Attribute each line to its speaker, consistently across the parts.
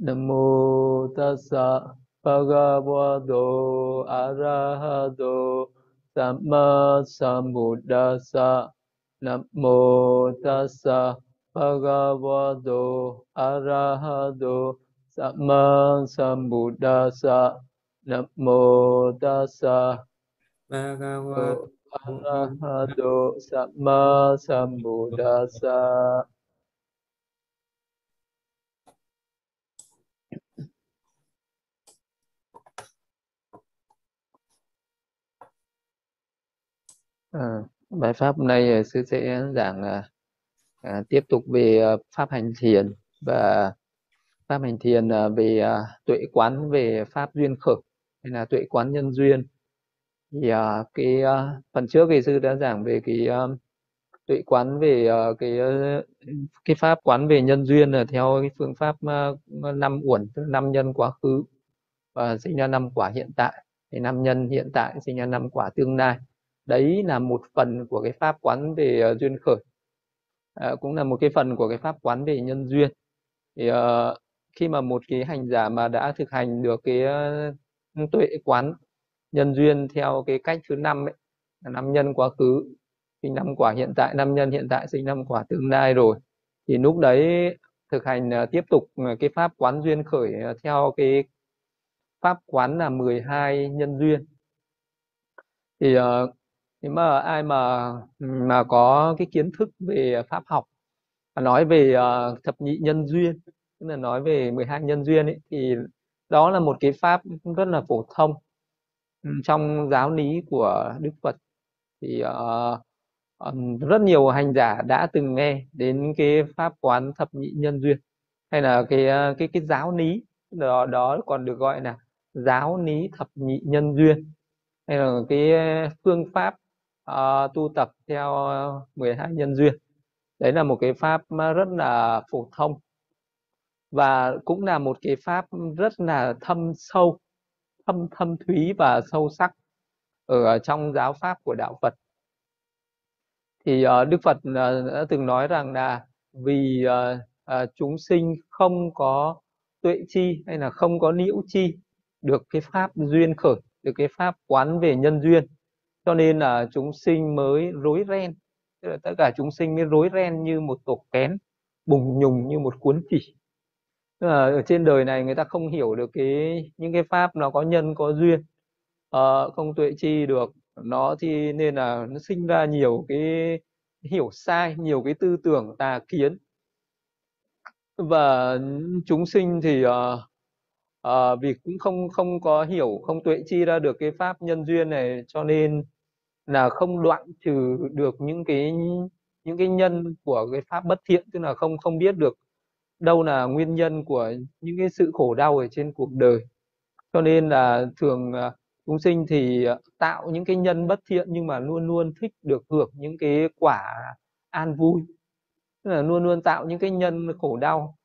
Speaker 1: Nam mô tassa bhagavato arahato samma sambuddhassa. Nam mô tassa bhagavato arahato samma sambuddhassa. Nam mô tassa
Speaker 2: Bhagavato
Speaker 1: arahato samma sambuddhassa. À, bài pháp hôm nay ờ, sư sẽ giảng à, à, tiếp tục về à, pháp hành thiền và pháp hành thiền à, về à, tuệ quán về pháp duyên khởi hay là tuệ quán nhân duyên. Thì à, cái à, phần trước thì sư đã giảng về cái à, tuệ quán về à, cái à, cái pháp quán về nhân duyên là theo cái phương pháp à, năm uẩn tức năm nhân quá khứ và sinh ra năm quả hiện tại. Thì năm nhân hiện tại sinh ra năm quả tương lai đấy là một phần của cái pháp quán về uh, duyên khởi. À, cũng là một cái phần của cái pháp quán về nhân duyên. Thì uh, khi mà một cái hành giả mà đã thực hành được cái uh, tuệ quán nhân duyên theo cái cách thứ năm ấy là năm nhân quá khứ sinh năm quả hiện tại năm nhân hiện tại sinh năm quả tương lai rồi thì lúc đấy thực hành uh, tiếp tục cái pháp quán duyên khởi uh, theo cái pháp quán là 12 nhân duyên. Thì uh, nếu mà ai mà mà có cái kiến thức về pháp học và nói về uh, thập nhị nhân duyên tức là nói về 12 nhân duyên ấy, thì đó là một cái pháp rất là phổ thông ừ, trong giáo lý của Đức Phật. Thì uh, um, rất nhiều hành giả đã từng nghe đến cái pháp quán thập nhị nhân duyên hay là cái ờ, cái cái giáo lý đó đó còn được gọi là giáo lý thập nhị nhân duyên hay là cái phương pháp uh, tu tập theo ờ, 12 nhân duyên. Đấy là một cái pháp rất là phổ thông và cũng là một cái pháp rất là thâm sâu thâm thâm thúy và sâu sắc ở trong giáo pháp của đạo Phật. Thì uh, Đức Phật uh, đã từng nói rằng là vì uh, uh, chúng sinh không có tuệ chi hay là không có liễu chi được cái pháp duyên khởi được cái pháp quán về nhân duyên cho nên là chúng sinh mới rối ren. Tức là tất cả chúng sinh mới rối ren như một tổ kén bùng nhùng như một cuốn chỉ. Tức là ở trên đời này người ta không hiểu được cái những cái pháp nó có nhân có duyên. À, không tuệ chi được. Nó thì nên là nó sinh ra nhiều cái hiểu sai nhiều cái tư tưởng tà kiến. Và chúng sinh thì uh, uh, vì cũng không không có hiểu không tuệ chi ra được cái pháp nhân duyên này cho nên là không đoạn trừ được những cái những cái nhân của cái pháp bất thiện tức là không không biết được đâu là nguyên nhân của những cái sự khổ đau ở trên cuộc đời. Cho nên là thường à, chúng sinh thì à, tạo những cái nhân bất thiện nhưng mà luôn luôn thích được hưởng những cái quả an vui. Tức là luôn luôn tạo những cái nhân khổ đau.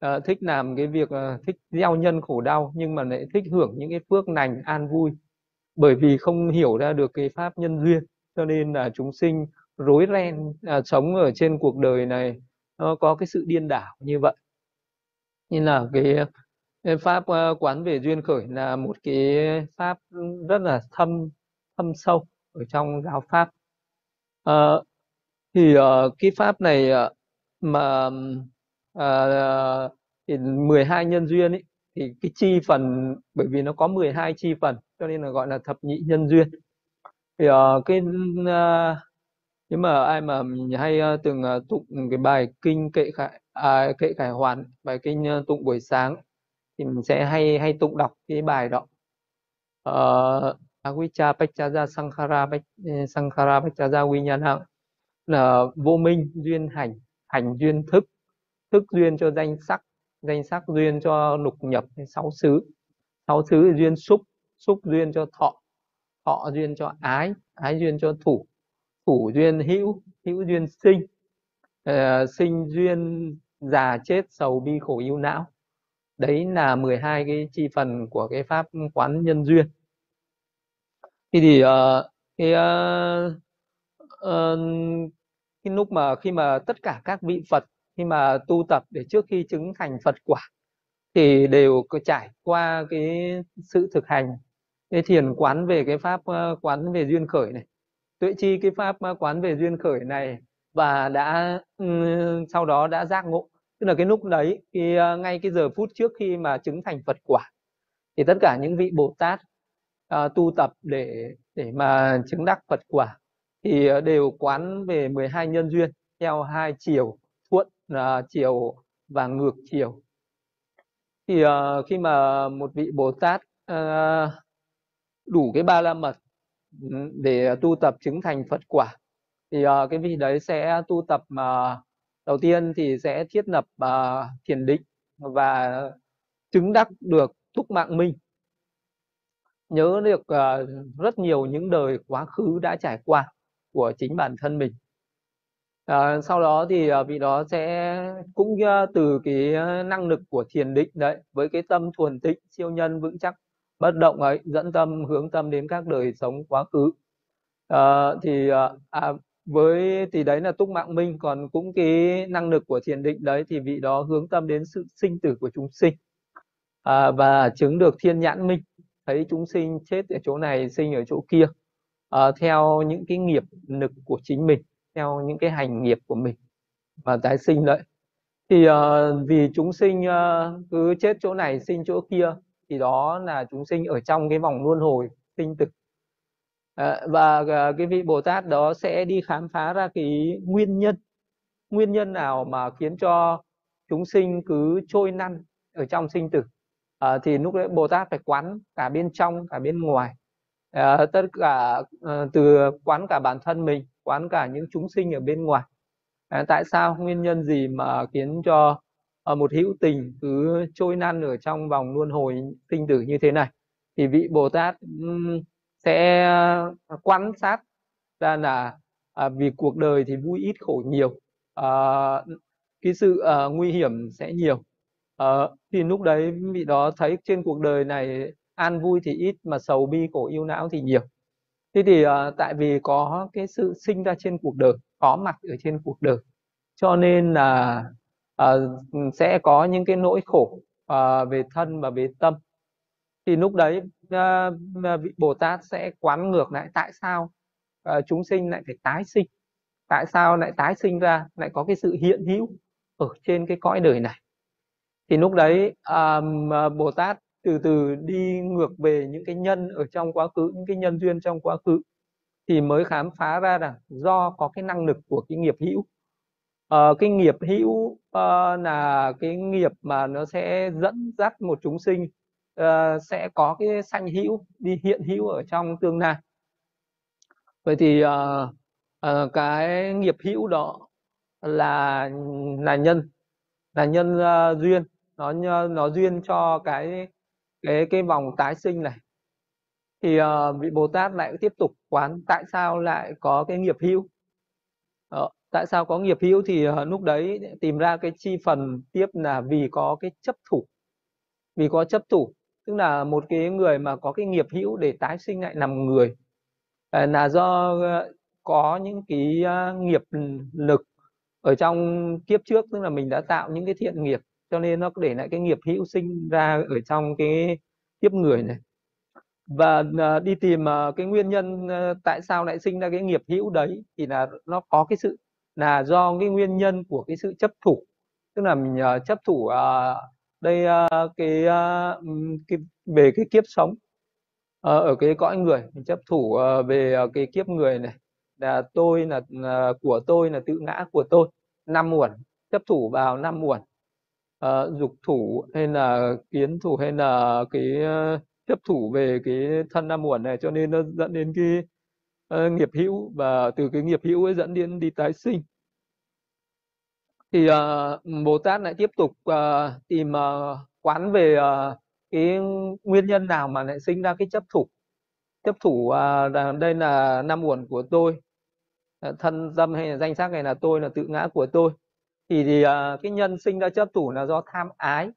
Speaker 1: À, thích làm cái việc ờ, thích gieo nhân khổ đau nhưng mà lại thích hưởng những cái phước lành an vui bởi vì không hiểu ra được cái pháp nhân duyên cho nên là chúng sinh rối ren à, sống ở trên cuộc đời này nó có cái sự điên đảo như vậy. Nên là cái cái pháp à, quán về duyên khởi là một cái pháp rất là thâm thâm sâu ở trong giáo pháp. Ờ, thì uh, cái pháp này uh, mà uh, thì 12 nhân duyên ấy thì cái chi phần bởi vì nó có 12 chi phần cho nên là gọi là thập nhị nhân duyên. Thì uh, cái uh, nếu mà ai mà hay uh, từng uh, tụng cái bài kinh kệ khải à, kệ khải hoàn bài kinh uh, tụng buổi sáng thì mình sẽ hay hay tụng đọc cái bài đó. Ờ, uh, avijja paccaya sankhara sankhara paccaya viññāṇaṁ là vô minh duyên hành hành duyên thức thức duyên cho danh sắc danh sắc duyên cho lục nhập sáu xứ. Sáu xứ duyên xúc xúc duyên cho thọ thọ duyên cho ái ái duyên cho thủ thủ duyên hữu hữu duyên sinh. Uh, sinh duyên già chết sầu bi khổ ưu não. Đấy là 12 cái chi phần của cái pháp quán nhân duyên. Thì thì uh, cái uh, uh, cái lúc mà khi mà tất cả các vị Phật khi mà tu tập để trước khi chứng thành Phật quả thì đều có trải qua cái sự thực hành cái thiền quán về cái pháp quán về duyên khởi này. Tuệ chi cái pháp quán về duyên khởi này và đã sau đó đã giác ngộ. Tức là cái lúc đấy thì ngay cái giờ phút trước khi mà chứng thành Phật quả thì tất cả những vị Bồ Tát uh, tu tập để để mà chứng đắc Phật quả thì ờ, đều quán về 12 nhân duyên theo hai chiều thuận uh, chiều và ngược chiều. Thì uh, khi mà một vị Bồ Tát uh, đủ cái ba la mật ừ, để tu tập chứng thành Phật quả. Thì uh, cái vị đấy sẽ tu tập mà uh, đầu tiên thì sẽ thiết lập uh, thiền định và chứng đắc được thúc mạng minh. Nhớ được uh, rất nhiều những đời quá khứ đã trải qua của chính bản thân mình. À, sau đó thì uh, vị đó sẽ cũng uh, từ cái năng lực của thiền định đấy với cái tâm thuần tịnh siêu nhân vững chắc bất động ấy dẫn tâm hướng tâm đến các đời sống quá khứ. À, thì ờ, à, với thì đấy là túc mạng minh còn cũng cái năng lực của thiền định đấy thì vị đó hướng tâm đến sự sinh tử của chúng sinh. À, và chứng được thiên nhãn minh thấy chúng sinh chết ở chỗ này sinh ở chỗ kia à, theo những cái nghiệp lực của chính mình theo những cái hành nghiệp của mình và tái sinh đấy. Thì uh, vì chúng sinh uh, cứ chết chỗ này sinh chỗ kia thì đó là chúng sinh ở trong cái vòng luân hồi sinh tử à, ờ, và ờ, cái vị Bồ Tát đó sẽ đi khám phá ra cái nguyên nhân nguyên nhân nào mà khiến cho chúng sinh cứ trôi năn ở trong sinh tử. À, thì lúc đấy Bồ Tát phải quán cả bên trong cả bên ngoài. À, tất cả à, từ quán cả bản thân mình quán cả những chúng sinh ở bên ngoài. À, tại sao nguyên nhân gì mà khiến cho Ờ, một hữu tình cứ trôi năn ở trong vòng luân hồi sinh tử như thế này thì vị bồ tát sẽ ờ, quan sát ra là à, vì cuộc đời thì vui ít khổ nhiều à, cái sự à, nguy hiểm sẽ nhiều. À, thì lúc đấy vị đó thấy trên cuộc đời này an vui thì ít mà sầu bi khổ yêu não thì nhiều. Thế thì à, tại vì có cái sự sinh ra trên cuộc đời có mặt ở trên cuộc đời cho nên là uh, sẽ có những cái nỗi khổ uh, về thân và về tâm. Thì lúc đấy uh, vị bồ tát sẽ quán ngược lại tại sao uh, chúng sinh lại phải tái sinh? Tại sao lại tái sinh ra lại có cái sự hiện hữu ở trên cái cõi đời này? Thì lúc đấy uh, bồ tát từ từ đi ngược về những cái nhân ở trong quá khứ những cái nhân duyên trong quá khứ thì mới khám phá ra rằng do có cái năng lực của cái nghiệp hữu. Ờ, cái nghiệp hữu uh, là cái nghiệp mà nó sẽ dẫn dắt một chúng sinh uh, sẽ có cái sanh hữu đi hiện hữu ở trong tương lai. Vậy thì uh, uh, cái nghiệp hữu đó là là nhân là nhân uh, duyên. Nó nó duyên cho cái cái cái vòng tái sinh này. Thì uh, vị Bồ Tát lại tiếp tục quán tại sao lại có cái nghiệp hữu? Uh, tại sao có nghiệp hữu thì ờ, lúc đấy tìm ra cái chi phần tiếp là vì có cái chấp thủ. Vì có chấp thủ, tức là một cái người mà có cái nghiệp hữu để tái sinh lại làm người. Ờ, là do ờ, có những cái nghiệp lực ở trong kiếp trước, tức là mình đã tạo những cái thiện nghiệp, cho nên nó để lại cái nghiệp hữu sinh ra ở trong cái kiếp người này. Và đi tìm cái nguyên nhân tại sao lại sinh ra cái nghiệp hữu đấy thì là nó có cái sự là do cái nguyên nhân của cái sự chấp thủ. Tức là mình uh, chấp thủ uh, đây uh, cái, uh, cái về cái kiếp sống uh, ở cái cõi người. Mình chấp thủ uh, về uh, cái kiếp người này. Là tôi là uh, của tôi là tự ngã của tôi. Năm muộn chấp thủ vào năm muộn uh, dục thủ hay là kiến thủ hay là cái uh, chấp thủ về cái thân năm muộn này. Cho nên nó dẫn đến cái uh, nghiệp hữu và từ cái nghiệp hữu ấy dẫn đến đi tái sinh. Thì uh, Bồ Tát lại tiếp tục uh, tìm uh, quán về uh, cái nguyên nhân nào mà lại sinh ra cái chấp thủ. Chấp thủ uh, đây là năm uẩn của tôi thân dâm hay là danh sắc này là tôi là tự ngã của tôi. Thì, thì uh, cái nhân sinh ra chấp thủ là do tham ái.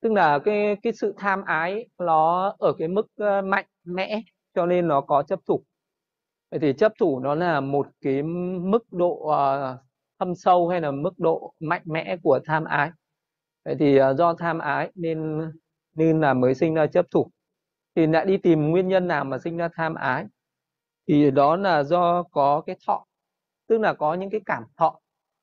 Speaker 1: Tức là cái cái sự tham ái nó ở cái mức uh, mạnh mẽ cho nên nó có chấp thủ vậy thì chấp thủ nó là một cái mức độ uh, thâm sâu hay là mức độ mạnh mẽ của tham ái? Vậy thì uh, do tham ái nên nên là mới sinh ra chấp thủ. Thì lại đi tìm nguyên nhân nào mà sinh ra tham ái? Thì đó là do có cái thọ tức là có những cái cảm thọ.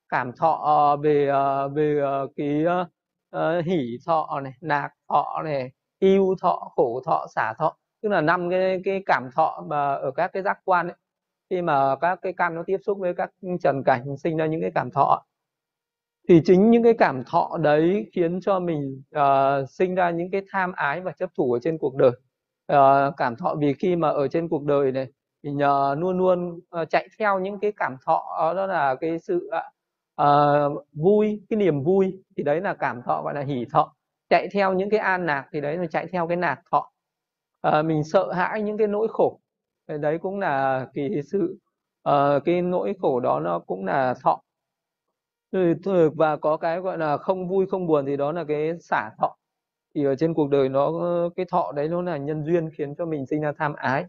Speaker 1: Cảm thọ uh, về uh, về uh, cái uh, hỉ thọ này lạc thọ này yêu thọ khổ thọ xả thọ tức là năm cái cái cảm thọ mà ở các cái giác quan ấy khi mà các cái căn nó tiếp xúc với các trần cảnh sinh ra những cái cảm thọ thì chính những cái cảm thọ đấy khiến cho mình uh, sinh ra những cái tham ái và chấp thủ ở trên cuộc đời. Uh, cảm thọ vì khi mà ở trên cuộc đời này mình uh, luôn luôn uh, chạy theo những cái cảm thọ đó là cái sự uh, vui cái niềm vui. Thì đấy là cảm thọ gọi là hỷ thọ. Chạy theo những cái an lạc thì đấy là chạy theo cái nạc thọ à, mình sợ hãi những cái nỗi khổ. Đấy cũng là cái sự à, cái nỗi khổ đó nó cũng là thọ. Ừ, và có cái gọi là không vui không buồn thì đó là cái xả thọ. Thì ở trên cuộc đời nó cái thọ đấy nó là nhân duyên khiến cho mình sinh ra tham ái.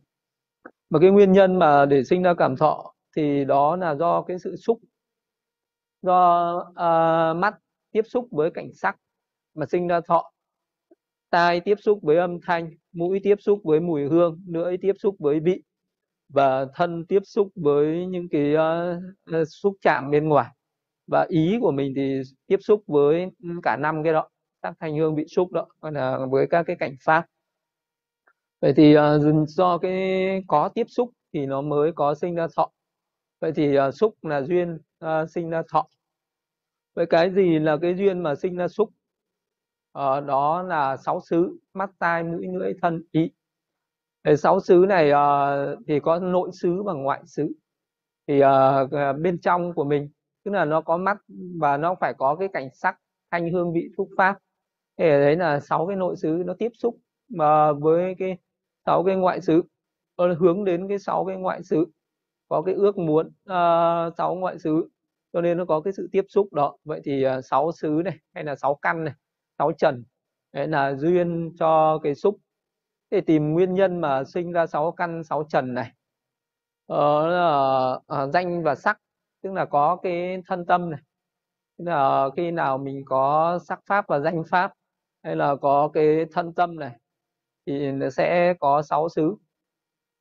Speaker 1: Mà cái nguyên nhân mà để sinh ra cảm thọ thì đó là do cái sự xúc do uh, mắt tiếp xúc với cảnh sắc mà sinh ra thọ. Tai tiếp xúc với âm thanh mũi tiếp xúc với mùi hương lưỡi tiếp xúc với vị và thân tiếp xúc với những cái uh, xúc chạm bên ngoài. Và ý của mình thì tiếp xúc với cả năm cái đó các thanh hương bị xúc đó gọi là với các cái cảnh pháp. Vậy thì uh, do cái có tiếp xúc thì nó mới có sinh ra thọ. Vậy thì uh, xúc là duyên uh, sinh ra thọ. Vậy cái gì là cái duyên mà sinh ra xúc? Uh, đó là sáu xứ mắt tai mũi lưỡi thân ý. Sáu xứ này uh, thì có nội xứ và ngoại xứ. Thì uh, bên trong của mình tức là nó có mắt và nó phải có cái cảnh sắc thanh hương vị xúc pháp. Thì đấy là sáu cái nội xứ nó tiếp xúc mà với cái sáu cái ngoại xứ. Nó hướng đến cái sáu cái ngoại xứ. Có cái ước muốn uh, sáu ngoại xứ cho nên nó có cái sự tiếp xúc đó. Vậy thì uh, sáu xứ này hay là sáu căn này sáu trần. Đấy là duyên cho cái xúc. Để tìm nguyên nhân mà sinh ra sáu căn sáu trần này. Ờ, là, à, danh và sắc tức là có cái thân tâm này. Tức là khi nào mình có sắc pháp và danh pháp hay là có cái thân tâm này thì sẽ có sáu xứ.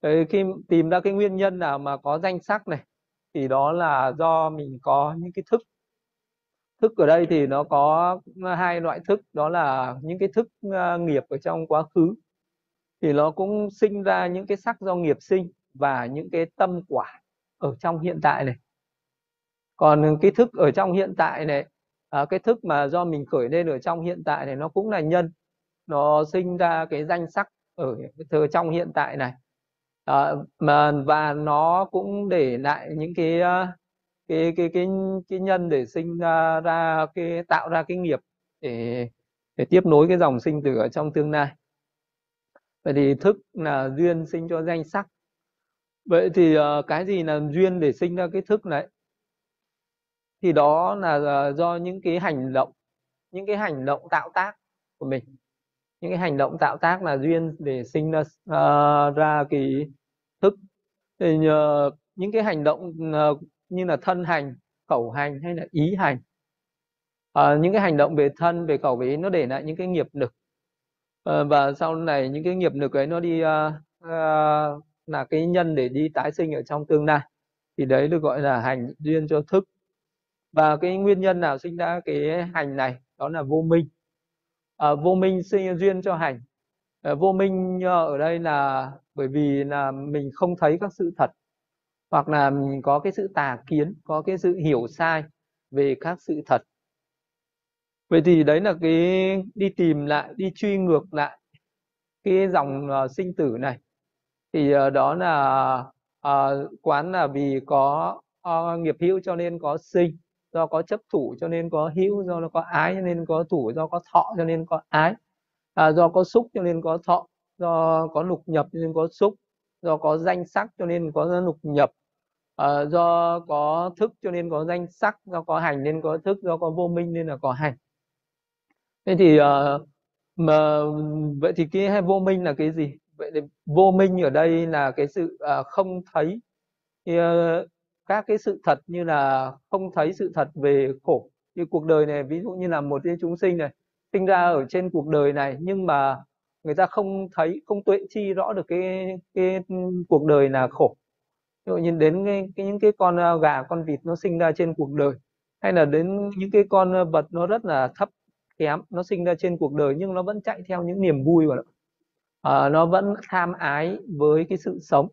Speaker 1: Đấy, khi tìm ra cái nguyên nhân nào mà có danh sắc này thì đó là do mình có những cái thức thức ở đây thì nó có hai loại thức đó là những cái thức ờ, nghiệp ở trong quá khứ. Thì nó cũng sinh ra những cái sắc do nghiệp sinh và những cái tâm quả ở trong hiện tại này. Còn cái thức ở trong hiện tại này à, cái thức mà do mình khởi lên ở trong hiện tại này nó cũng là nhân. Nó sinh ra cái danh sắc ở từ trong hiện tại này. À, mà và nó cũng để lại những cái ờ, cái cái cái cái nhân để sinh ra ra cái tạo ra cái nghiệp để để tiếp nối cái dòng sinh tử ở trong tương lai. Vậy thì thức là duyên sinh cho danh sắc. Vậy thì ờ, cái gì là duyên để sinh ra cái thức này? Thì đó là ờ, do những cái hành động những cái hành động tạo tác của mình. Những cái hành động tạo tác là duyên để sinh ra uh, ra cái thức. Thì nhờ những cái hành động uh, như là thân hành khẩu hành hay là ý hành. À, những cái hành động về thân về khẩu về ý nó để lại những cái nghiệp lực. À, và sau này những cái nghiệp lực ấy nó đi à, à, là cái nhân để đi tái sinh ở trong tương lai. Thì đấy được gọi là hành duyên cho thức. Và cái nguyên nhân nào sinh ra cái hành này? Đó là vô minh. À, vô minh sinh duyên cho hành. À, vô minh ờ, ở đây là bởi vì là mình không thấy các sự thật hoặc là có cái sự tà kiến có cái sự hiểu sai về các sự thật. Vậy thì đấy là cái đi tìm lại đi truy ngược lại cái dòng uh, sinh tử này. Thì uh, đó là uh, quán là vì có uh, nghiệp hữu cho nên có sinh do có chấp thủ cho nên có hữu do nó có ái cho nên có thủ do có thọ cho nên có ái à, do có xúc cho nên có thọ do có lục nhập cho nên có xúc do có danh sắc cho nên có lục nhập. À, do có thức cho nên có danh sắc do có hành nên có thức do có vô minh nên là có hành. Thế thì uh, mà vậy thì cái hay vô minh là cái gì? Vậy thì vô minh ở đây là cái sự uh, không thấy thì, uh, các cái sự thật như là không thấy sự thật về khổ như cuộc đời này. Ví dụ như là một cái chúng sinh này sinh ra ở trên cuộc đời này nhưng mà người ta không thấy không tuệ chi rõ được cái cái cuộc đời là khổ. Ví dụ như đến cái, cái những cái con à, gà con vịt nó sinh ra trên cuộc đời hay là đến những cái con à, vật nó rất là thấp kém nó sinh ra trên cuộc đời nhưng nó vẫn chạy theo những niềm vui của nó. À, nó vẫn tham ái với cái sự sống.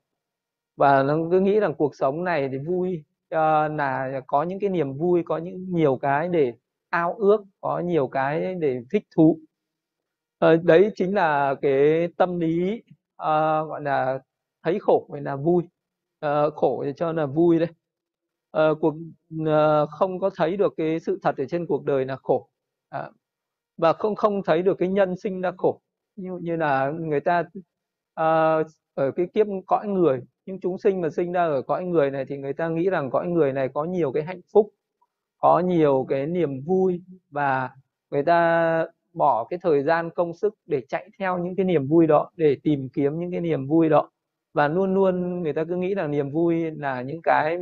Speaker 1: Và nó cứ nghĩ rằng cuộc sống này thì vui uh, là có những cái niềm vui có những nhiều cái để ao ước có nhiều cái để thích thú. Ờ, đấy chính là cái tâm lý uh, gọi là thấy khổ hay là vui. Uh, khổ cho là vui đấy. Uh, cuộc uh, không có thấy được cái sự thật ở trên cuộc đời là khổ. Uh, và không không thấy được cái nhân sinh ra khổ. Như như là người ta uh, ở cái kiếp cõi người những chúng sinh mà sinh ra ở cõi người này thì người ta nghĩ rằng cõi người này có nhiều cái hạnh phúc có nhiều cái niềm vui và người ta bỏ cái thời gian công sức để chạy theo những cái niềm vui đó để tìm kiếm những cái niềm vui đó. Và luôn luôn người ta cứ nghĩ là niềm vui là những cái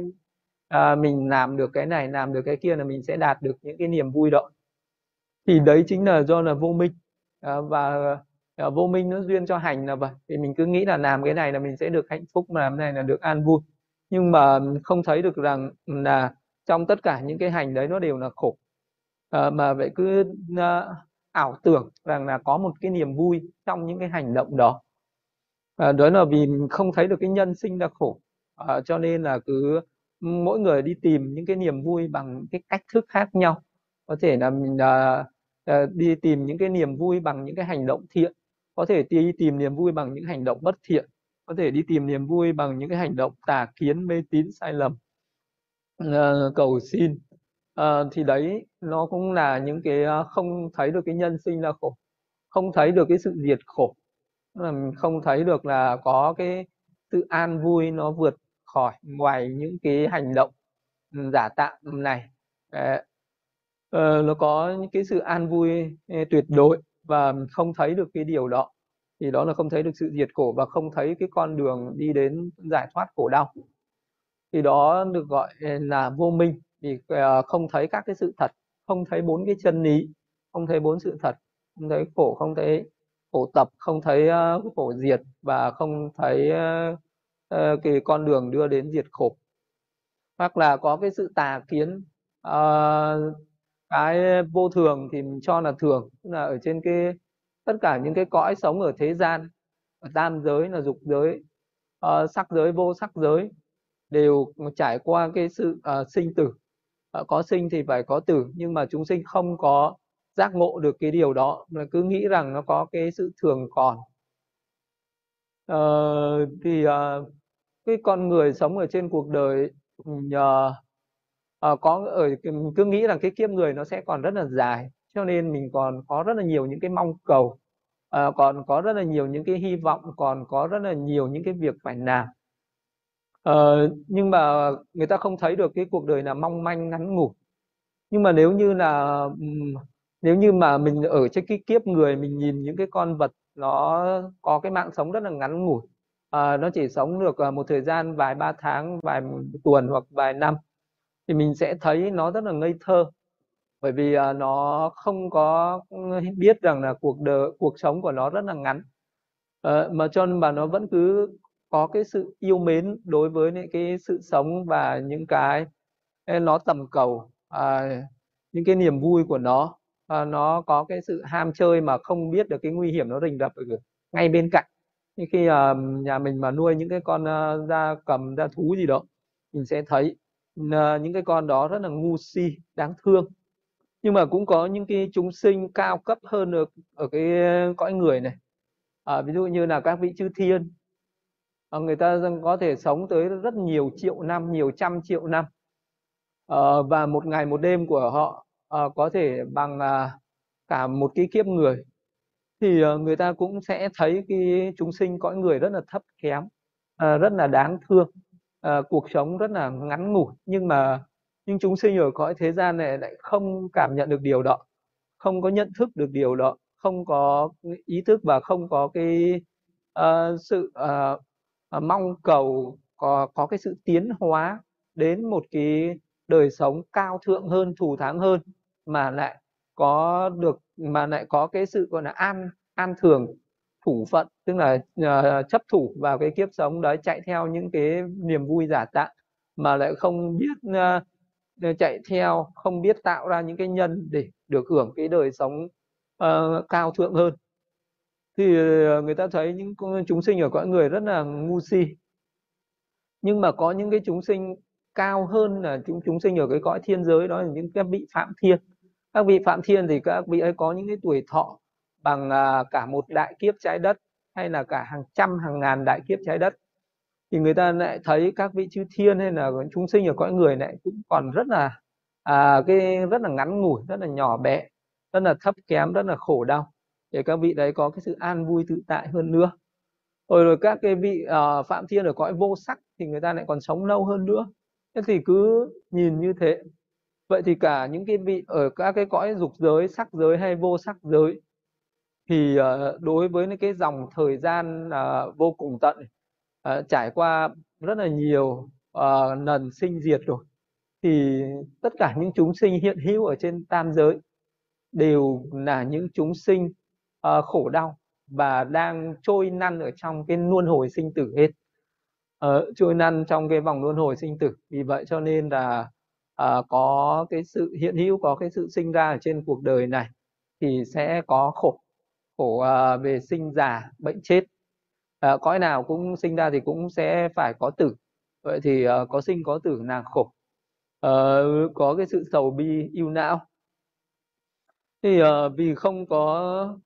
Speaker 1: à, mình làm được cái này làm được cái kia là mình sẽ đạt được những cái niềm vui đó. Thì đấy chính là do là vô minh. À, và à, vô minh nó duyên cho hành là vậy. Thì mình cứ nghĩ là làm cái này là mình sẽ được hạnh phúc mà làm cái này là được an vui. Nhưng mà không thấy được rằng là trong tất cả những cái hành đấy nó đều là khổ. À, mà vậy cứ à, ảo tưởng rằng là có một cái niềm vui trong những cái hành động đó. À, đó là vì không thấy được cái nhân sinh ra khổ. À, cho nên là cứ mỗi người đi tìm những cái niềm vui bằng cái cách thức khác nhau. Có thể là mình à, à, đi tìm những cái niềm vui bằng những cái hành động thiện. Có thể đi tìm niềm vui bằng những hành động bất thiện. Có thể đi tìm niềm vui bằng những cái hành động tà kiến mê tín sai lầm. À, cầu xin uh, thì đấy nó cũng là những cái ờ, không thấy được cái nhân sinh là khổ không thấy được cái sự diệt khổ. Không thấy được là có cái sự an vui nó vượt khỏi ngoài những cái hành động ừ, giả tạm này. Uh, nó có những cái sự an vui tuyệt đối và không thấy được cái điều đó. Thì đó là không thấy được sự diệt khổ và không thấy cái con đường đi đến giải thoát khổ đau. Thì đó được gọi là vô minh vì ờ, không thấy các cái sự thật không thấy bốn cái chân lý không thấy bốn sự thật không thấy khổ không thấy khổ tập không thấy uh, khổ diệt và không thấy uh, uh, cái con đường đưa đến diệt khổ. Hoặc là có cái sự tà kiến uh, cái vô thường thì mình cho là thường tức là ở trên cái tất cả những cái cõi sống ở thế gian ở tam giới là dục giới uh, sắc giới vô sắc giới đều trải qua cái sự uh, sinh tử. Ờ, có sinh thì phải có tử nhưng mà chúng sinh không có giác ngộ được cái điều đó mà cứ nghĩ rằng nó có cái sự thường còn. Ờ, thì uh, cái con người sống ở trên cuộc đời ừ, nhờ uh, có ở cứ nghĩ rằng cái kiếp người nó sẽ còn rất là dài cho nên mình còn có rất là nhiều những cái mong cầu uh, còn có rất là nhiều những cái hy vọng còn có rất là nhiều những cái việc phải làm ờ, nhưng mà người ta không thấy được cái cuộc đời là mong manh ngắn ngủi. Nhưng mà nếu như là nếu như mà mình ở trên cái kiếp người mình nhìn những cái con vật nó có cái mạng sống rất là ngắn ngủi à, nó chỉ sống được ờ, một thời gian vài ba tháng vài tuần hoặc vài năm thì mình sẽ thấy nó rất là ngây thơ. Bởi vì à, nó không có biết rằng là cuộc đời cuộc sống của nó rất là ngắn. À, mà cho nên mà nó vẫn cứ có cái sự yêu mến đối với những cái sự sống và những cái nó tầm cầu à, những cái niềm vui của nó. À, nó có cái sự ham chơi mà không biết được cái nguy hiểm nó rình rập ở ngay bên cạnh. Như khi à, nhà mình mà nuôi những cái con à, da cầm da thú gì đó mình sẽ thấy à, những cái con đó rất là ngu si đáng thương. Nhưng mà cũng có những cái chúng sinh cao cấp hơn được ở cái cõi người này. À, ví dụ như là các vị chư thiên à, người ta có thể sống tới rất nhiều triệu năm nhiều trăm triệu năm. À, và một ngày một đêm của họ à, có thể bằng à, cả một cái kiếp người. Thì à, người ta cũng sẽ thấy cái chúng sinh cõi người rất là thấp kém à, rất là đáng thương. À, cuộc sống rất là ngắn ngủi. Nhưng mà nhưng chúng sinh ở cõi thế gian này lại không cảm nhận được điều đó không có nhận thức được điều đó không có ý thức và không có cái uh, sự uh, mong cầu có có cái sự tiến hóa đến một cái đời sống cao thượng hơn thù thắng hơn mà lại có được mà lại có cái sự gọi là an an thường thủ phận tức là uh, chấp thủ vào cái kiếp sống đấy chạy theo những cái niềm vui giả tạo mà lại không biết uh, chạy theo không biết tạo ra những cái nhân để được hưởng cái đời sống uh, cao thượng hơn thì ờ, người ta thấy những chúng sinh ở cõi người rất là ngu si. Nhưng mà có những cái chúng sinh cao hơn là chúng chúng sinh ở cái cõi thiên giới đó là những các vị phạm thiên. Các vị phạm thiên thì các vị ấy có những cái tuổi thọ bằng à, cả một đại kiếp trái đất hay là cả hàng trăm hàng ngàn đại kiếp trái đất. Thì người ta lại thấy các vị chư thiên hay là chúng sinh ở cõi người lại cũng còn rất là à, cái rất là ngắn ngủi rất là nhỏ bé rất là thấp kém rất là khổ đau để các vị đấy có cái sự an vui tự tại hơn nữa. Rồi rồi các cái vị uh, phạm thiên ở cõi vô sắc thì người ta lại còn sống lâu hơn nữa. Thế thì cứ nhìn như thế. Vậy thì cả những cái vị ở các cái cõi dục giới sắc giới hay vô sắc giới thì uh, đối với cái dòng thời gian uh, vô cùng tận uh, trải qua rất là nhiều uh, lần sinh diệt rồi thì tất cả những chúng sinh hiện hữu ở trên tam giới đều là những chúng sinh uh, khổ đau và đang trôi năn ở trong cái luân hồi sinh tử hết. Uh, trôi năn trong cái vòng luân hồi sinh tử. Vì vậy cho nên là uh, có cái sự hiện hữu có cái sự sinh ra ở trên cuộc đời này thì sẽ có khổ. Khổ uh, về sinh già bệnh chết. Uh, cõi nào cũng sinh ra thì cũng sẽ phải có tử. Vậy thì uh, có sinh có tử là khổ. Uh, có cái sự sầu bi yêu não. Thì uh, vì không có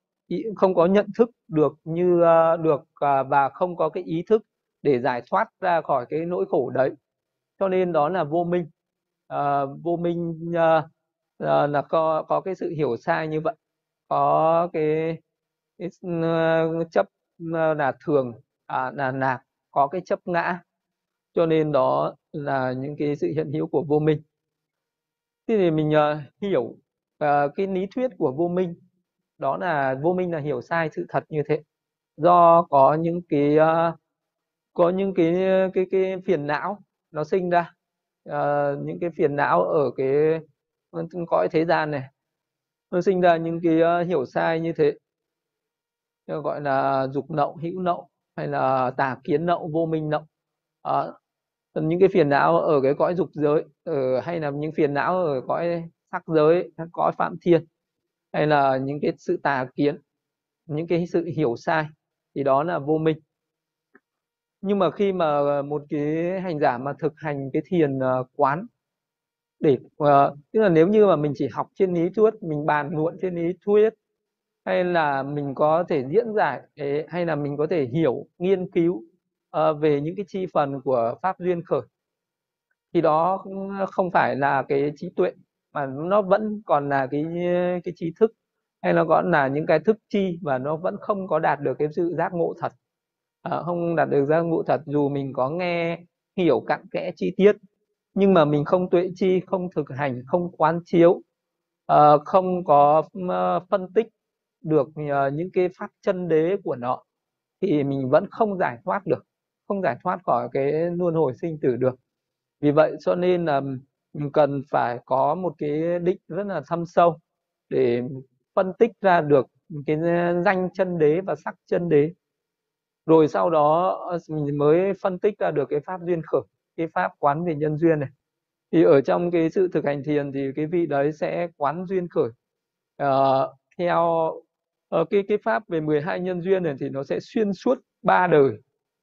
Speaker 1: không có nhận thức được như ờ, được ờ, và không có cái ý thức để giải thoát ra khỏi cái nỗi khổ đấy. Cho nên đó là vô minh. À, vô minh à, là có có cái sự hiểu sai như vậy. Có cái, cái uh, chấp là thường à, là nạc có cái chấp ngã. Cho nên đó là những cái sự hiện hữu của vô minh. Thế thì mình uh, hiểu uh, cái lý thuyết của vô minh đó là vô minh là hiểu sai sự thật như thế. Do có những cái uh, có những cái cái cái phiền não nó sinh ra. Uh, những cái phiền não ở cái ờ, cõi thế gian này nó sinh ra những cái uh, hiểu sai như thế. Gọi là dục nậu hữu nậu hay là tà kiến nậu vô minh nậu. Uh, những cái phiền não ở cái cõi dục giới ở hay là những phiền não ở cõi sắc giới cõi phạm thiên hay là những cái sự tà kiến những cái sự hiểu sai thì đó là vô minh. Nhưng mà khi mà một cái hành giả mà thực hành cái thiền ờ, quán để uh, tức là nếu như mà mình chỉ học trên lý thuyết mình bàn luận trên lý thuyết hay là mình có thể diễn giải hay là mình có thể hiểu nghiên cứu uh, về những cái chi phần của pháp duyên khởi thì đó không phải là cái trí tuệ mà nó vẫn còn là cái cái trí thức hay nó còn là những cái thức chi và nó vẫn không có đạt được cái sự giác ngộ thật. À, không đạt được giác ngộ thật dù mình có nghe hiểu cặn kẽ chi tiết nhưng mà mình không tuệ chi không thực hành không quán chiếu uh, không có uh, phân tích được uh, những cái pháp chân đế của nó thì mình vẫn không giải thoát được không giải thoát khỏi cái luân hồi sinh tử được. Vì vậy cho nên là mình cần phải có một cái định rất là thâm sâu để phân tích ra được cái danh chân đế và sắc chân đế. Rồi sau đó ờ, mình mới phân tích ra được cái pháp duyên khởi cái pháp quán về nhân duyên này. Thì ở trong cái sự thực hành thiền thì cái vị đấy sẽ quán duyên khởi. Uh, theo uh, cái cái pháp về 12 nhân duyên này thì nó sẽ xuyên suốt ba đời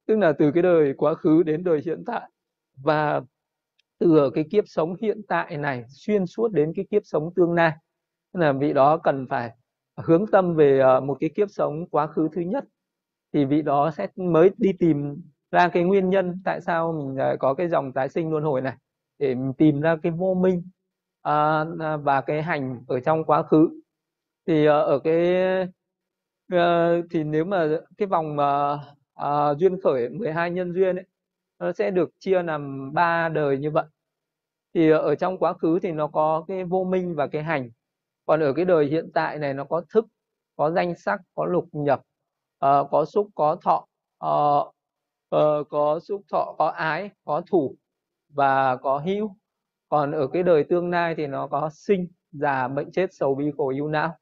Speaker 1: tức là từ cái đời quá khứ đến đời hiện tại. Và từ cái kiếp sống hiện tại này xuyên suốt đến cái kiếp sống tương lai. Là vị đó cần phải hướng tâm về ờ, một cái kiếp sống quá khứ thứ nhất. Thì vị đó sẽ mới đi tìm ra cái nguyên nhân tại sao mình ờ, có cái dòng tái sinh luân hồi này để mình tìm ra cái vô minh à, à và cái hành ở trong quá khứ. Thì ờ, ở cái thì nếu mà cái vòng mà duyên khởi 12 nhân duyên ấy nó sẽ được chia làm ba đời như vậy thì ở trong quá khứ thì nó có cái vô minh và cái hành. Còn ở cái đời hiện tại này nó có thức có danh sắc có lục nhập uh, có xúc có thọ uh, uh, có xúc thọ có ái có thủ và có hữu. Còn ở cái đời tương lai thì nó có sinh già bệnh chết sầu bi khổ ưu não.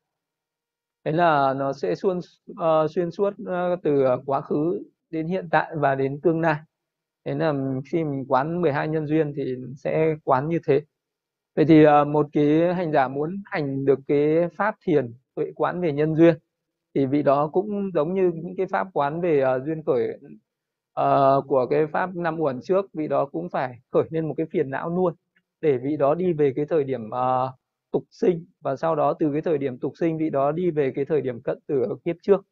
Speaker 1: Thế là nó sẽ xuyên uh, xuyên suốt uh, từ quá khứ đến hiện tại và đến tương lai thế là khi mình quán 12 nhân duyên thì sẽ quán như thế. Vậy thì ờ, một cái hành giả muốn hành được cái pháp thiền tuệ quán về nhân duyên thì vị đó cũng giống như những cái pháp quán về uh, duyên khởi uh, của cái pháp năm uẩn trước vị đó cũng phải khởi lên một cái phiền não luôn để vị đó đi về cái thời điểm uh, tục sinh. Và sau đó từ cái thời điểm tục sinh vị đó đi về cái thời điểm cận tử ở kiếp trước.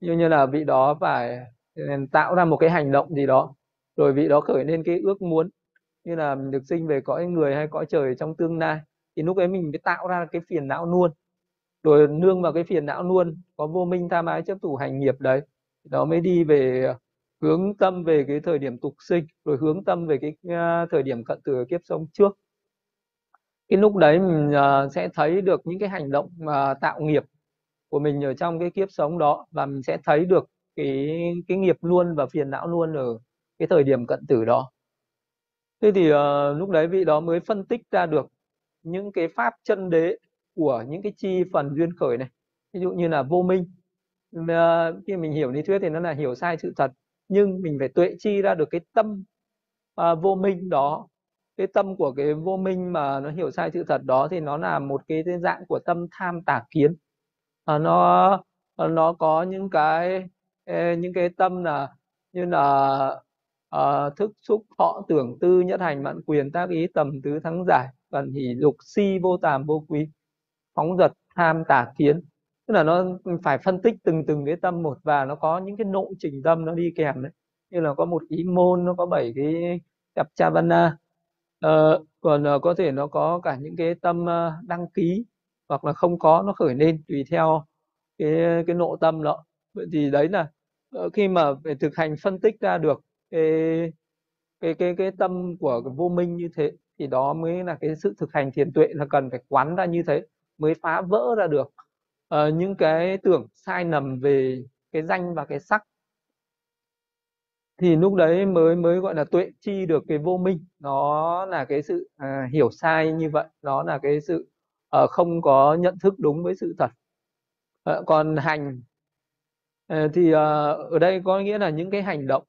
Speaker 1: Như như là vị đó phải ừ, tạo ra một cái hành động gì đó rồi vị đó khởi lên cái ước muốn như là mình được sinh về cõi người hay cõi trời trong tương lai. Thì lúc ấy mình mới tạo ra cái phiền não luôn. Rồi nương vào cái phiền não luôn có vô minh tham ái chấp thủ hành nghiệp đấy. Đó mới đi về ờ, hướng tâm về cái thời điểm tục sinh rồi hướng tâm về cái uh, thời điểm cận tử kiếp sống trước. Cái lúc đấy mình uh, sẽ thấy được những cái hành động uh, tạo nghiệp của mình ở trong cái kiếp sống đó và mình sẽ thấy được cái cái nghiệp luôn và phiền não luôn ở cái thời điểm cận tử đó. Thế thì uh, lúc đấy vị đó mới phân tích ra được những cái pháp chân đế của những cái chi phần duyên khởi này. Ví dụ như là vô minh. Uh, khi mình hiểu lý thuyết thì nó là hiểu sai sự thật nhưng mình phải tuệ chi ra được cái tâm uh, vô minh đó. Cái tâm của cái vô minh mà nó hiểu sai sự thật đó thì nó là một cái, dạng của tâm tham tà kiến. À, nó nó có những cái những cái tâm là như là uh, thức xúc thọ tưởng tư nhất hành mạn quyền tác ý tầm tứ thắng giải cần hỷ dục si vô tàm vô quý phóng dật tham tà kiến. Tức là nó phải phân tích từng từng cái tâm một và nó có những cái nội trình tâm nó đi kèm đấy. Như là có một ý môn nó có bảy cái cặp chavana uh, ờ, còn uh, có thể nó có cả những cái tâm uh, đăng ký hoặc là không có nó khởi lên tùy theo cái cái nội tâm đó. Vậy thì đấy là khi mà về thực hành phân tích ra được cái cái cái cái tâm của cái vô minh như thế thì đó mới là cái sự thực hành thiền tuệ là cần phải quán ra như thế mới phá vỡ ra được. Uh, những cái tưởng sai lầm về cái danh và cái sắc thì lúc đấy mới mới gọi là tuệ chi được cái vô minh. Nó là cái sự à, hiểu sai như vậy nó là cái sự uh, không có nhận thức đúng với sự thật. Uh, còn hành uh, thì uh, ở đây có nghĩa là những cái hành động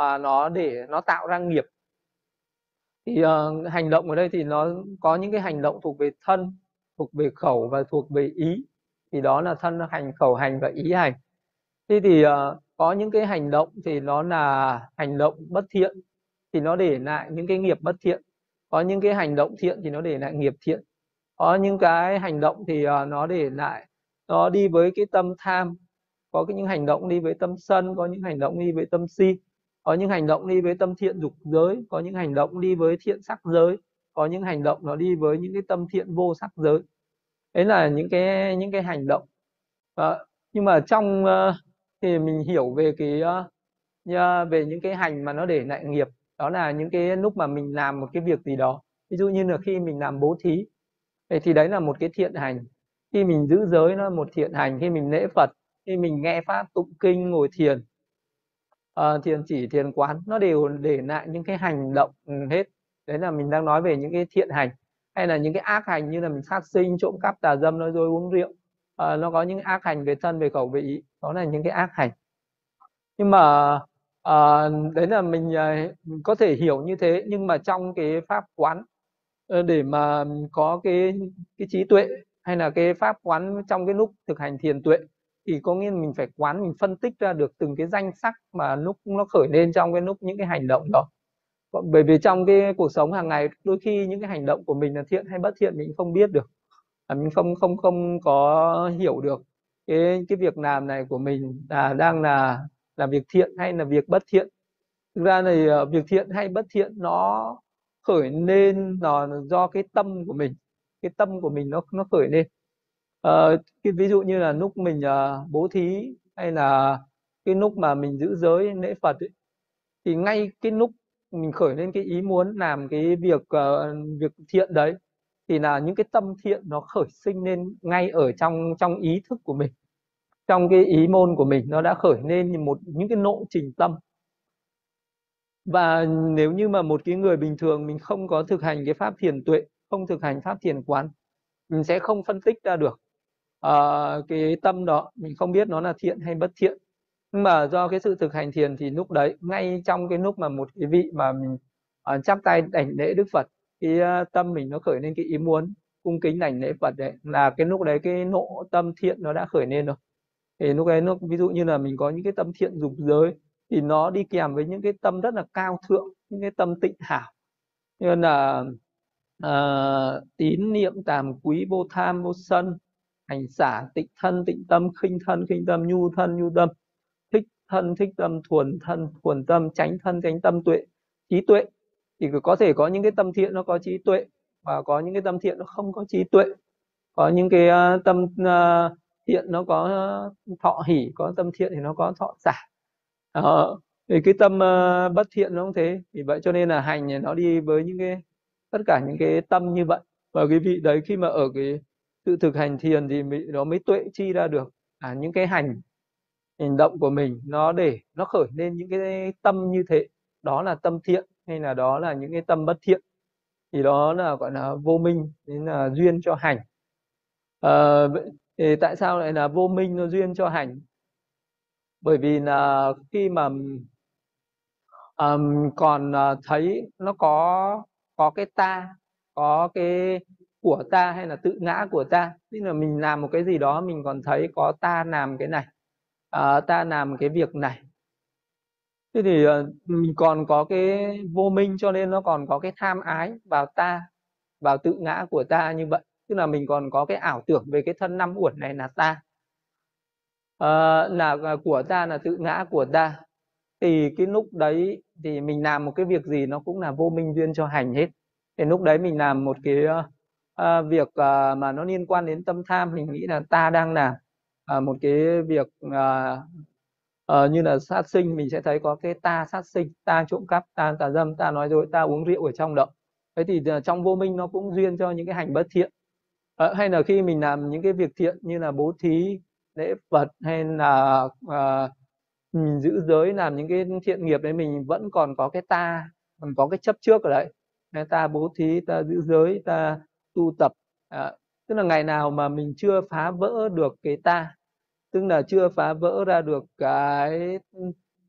Speaker 1: mà nó để nó tạo ra nghiệp. Thì uh, hành động ở đây thì nó có những cái hành động thuộc về thân thuộc về khẩu và thuộc về ý. Thì đó là thân hành khẩu hành và ý hành. Thế thì uh, có những cái hành động thì nó là hành động bất thiện thì nó để lại những cái nghiệp bất thiện. Có những cái hành động thiện thì nó để lại nghiệp thiện. Có những cái hành động thì uh, nó để lại nó đi với cái tâm tham. Có cái những hành động đi với tâm sân có những hành động đi với tâm si có những hành động đi với tâm thiện dục giới có những hành động đi với thiện sắc giới có những hành động nó đi với những cái tâm thiện vô sắc giới. Đấy là những cái những cái hành động. À, nhưng mà trong uh, thì mình hiểu về cái uh, về những cái hành mà nó để lại nghiệp đó là những cái lúc mà mình làm một cái việc gì đó. Ví dụ như là khi mình làm bố thí thì đấy là một cái thiện hành. Khi mình giữ giới nó là một thiện hành khi mình lễ phật khi mình nghe pháp tụng kinh ngồi thiền uh, thiền chỉ thiền quán nó đều để lại những cái hành động ừ, hết. Đấy là mình đang nói về những cái thiện hành hay là những cái ác hành như là mình sát sinh trộm cắp tà dâm nói dối uống rượu. À, nó có những ác hành về thân về khẩu về ý. Đó là những cái ác hành. Nhưng mà à, đấy là mình à, có thể hiểu như thế nhưng mà trong cái pháp quán để mà có cái cái trí tuệ hay là cái pháp quán trong cái lúc thực hành thiền tuệ thì có nghĩa là mình phải quán, mình phân tích ra được từng cái danh sắc mà lúc nó khởi lên trong cái lúc những cái hành động đó. Bởi vì trong cái cuộc sống hàng ngày, đôi khi những cái hành động của mình là thiện hay bất thiện mình không biết được. À, mình không không không có hiểu được cái cái việc làm này của mình là đang là là việc thiện hay là việc bất thiện. Thực ra này ờ, việc thiện hay bất thiện nó khởi lên là do cái tâm của mình, cái tâm của mình nó nó khởi lên. Ờ, cái ví dụ như là lúc mình ờ, bố thí hay là cái lúc mà mình giữ giới lễ phật ấy, thì ngay cái lúc mình khởi lên cái ý muốn làm cái việc uh, việc thiện đấy thì là những cái tâm thiện nó khởi sinh lên ngay ở trong trong ý thức của mình trong cái ý môn của mình nó đã khởi lên một những cái lộ trình tâm. Và nếu như mà một cái người bình thường mình không có thực hành cái pháp thiền tuệ không thực hành pháp thiền quán mình sẽ không phân tích ra được uh, cái tâm đó mình không biết nó là thiện hay bất thiện. Nhưng mà do cái sự thực hành thiền thì lúc đấy ngay trong cái lúc mà một cái vị mà mình uh, chắp tay đảnh lễ Đức Phật cái uh, tâm mình nó khởi lên cái ý muốn cung kính đảnh lễ Phật đấy là cái lúc đấy cái nộ tâm thiện nó đã khởi lên rồi. Thì lúc đấy nó ví dụ như là mình có những cái tâm thiện dục giới thì nó đi kèm với những cái tâm rất là cao thượng những cái tâm tịnh hảo. Như là uh, tín niệm tàm quý vô tham vô sân hành xả tịnh thân tịnh tâm khinh thân khinh tâm nhu thân nhu tâm. Thích thân thích tâm thuần thân thuần tâm tránh thân tránh tâm tuệ trí tuệ. Thì có thể có những cái tâm thiện nó có trí tuệ và có những cái tâm thiện nó không có trí tuệ. Có những cái uh, tâm uh, thiện nó có ờ, thọ hỉ có tâm thiện thì nó có thọ xả. Đó. thì cái tâm uh, bất thiện nó cũng thế. Vì vậy cho nên là hành nó đi với những cái tất cả những cái tâm như vậy. Và cái vị đấy khi mà ở cái tự thực hành thiền thì mình nó mới tuệ chi ra được. À, những cái hành hành động của mình nó để nó khởi lên những cái tâm như thế. Đó là tâm thiện hay là đó là những cái tâm bất thiện? Thì đó là gọi là vô minh nên là duyên cho hành. À, thì tại sao lại là vô minh nó duyên cho hành? Bởi vì là khi mà um, còn à, thấy nó có có cái ta có cái của ta hay là tự ngã của ta. Tức là mình làm một cái gì đó mình còn thấy có ta làm cái này uh, ta làm cái việc này. Thế thì uh, mình còn có cái vô minh cho nên nó còn có cái tham ái vào ta vào tự ngã của ta như vậy. Tức là mình còn có cái ảo tưởng về cái thân năm uẩn này là ta. Ờ, à, là của ta là tự ngã của ta. Thì cái lúc đấy thì mình làm một cái việc gì nó cũng là vô minh duyên cho hành hết. Thì lúc đấy mình làm một cái ờ, Ờ, việc uh, mà nó liên quan đến tâm tham mình nghĩ là ta đang làm uh, ờ, một cái việc uh, uh, như là sát sinh mình sẽ thấy có cái ta sát sinh ta trộm cắp ta tà dâm ta nói dối ta uống rượu ở trong động. Thế thì uh, trong vô minh nó cũng duyên cho những cái hành bất thiện. Uh, hay là khi mình làm những cái việc thiện như là bố thí lễ phật hay là uh, mình giữ giới làm những cái thiện nghiệp đấy mình vẫn còn có cái ta còn có cái chấp trước ở đấy. Nên ta bố thí ta giữ giới ta tu tập. À, tức là ngày nào mà mình chưa phá vỡ được cái ta tức là chưa phá vỡ ra được cái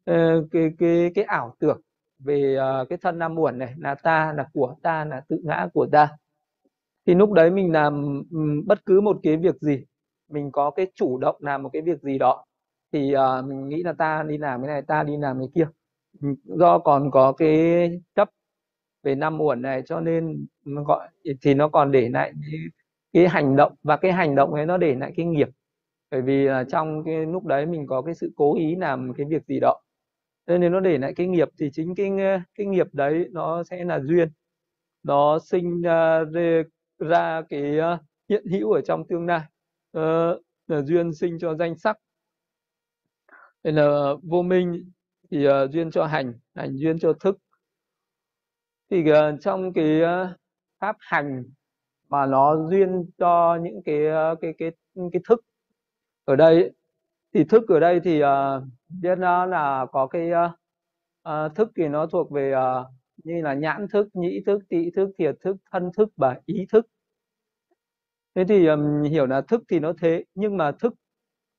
Speaker 1: ờ, cái cái cái, ảo tưởng về ờ, cái thân nam uẩn này là ta là của ta là tự ngã của ta thì lúc đấy mình làm bất cứ một cái việc gì mình có cái chủ động làm một cái việc gì đó thì uh, mình nghĩ là ta đi làm cái này ta đi làm cái kia. Do còn có cái chấp về năm uẩn này cho nên nó gọi thì nó còn để lại cái, cái hành động và cái hành động ấy nó để lại cái nghiệp. Bởi vì là trong cái lúc đấy mình có cái sự cố ý làm cái việc gì đó. Nên nếu nó để lại cái nghiệp thì chính cái cái nghiệp đấy nó sẽ là duyên. Nó sinh ra, ra cái ờ, hiện hữu ở trong tương lai. Ờ, là duyên sinh cho danh sắc. Nên là vô minh thì uh, duyên cho hành hành duyên cho thức thì ờ, trong cái ờ, pháp hành mà nó duyên cho những cái ờ, cái cái cái thức ở đây thì thức ở đây thì biết nó là có cái uh, thức thì nó thuộc về uh, như là nhãn thức nhĩ thức tị thức thiệt thức thân thức và ý thức. Thế thì um, hiểu là thức thì nó thế nhưng mà thức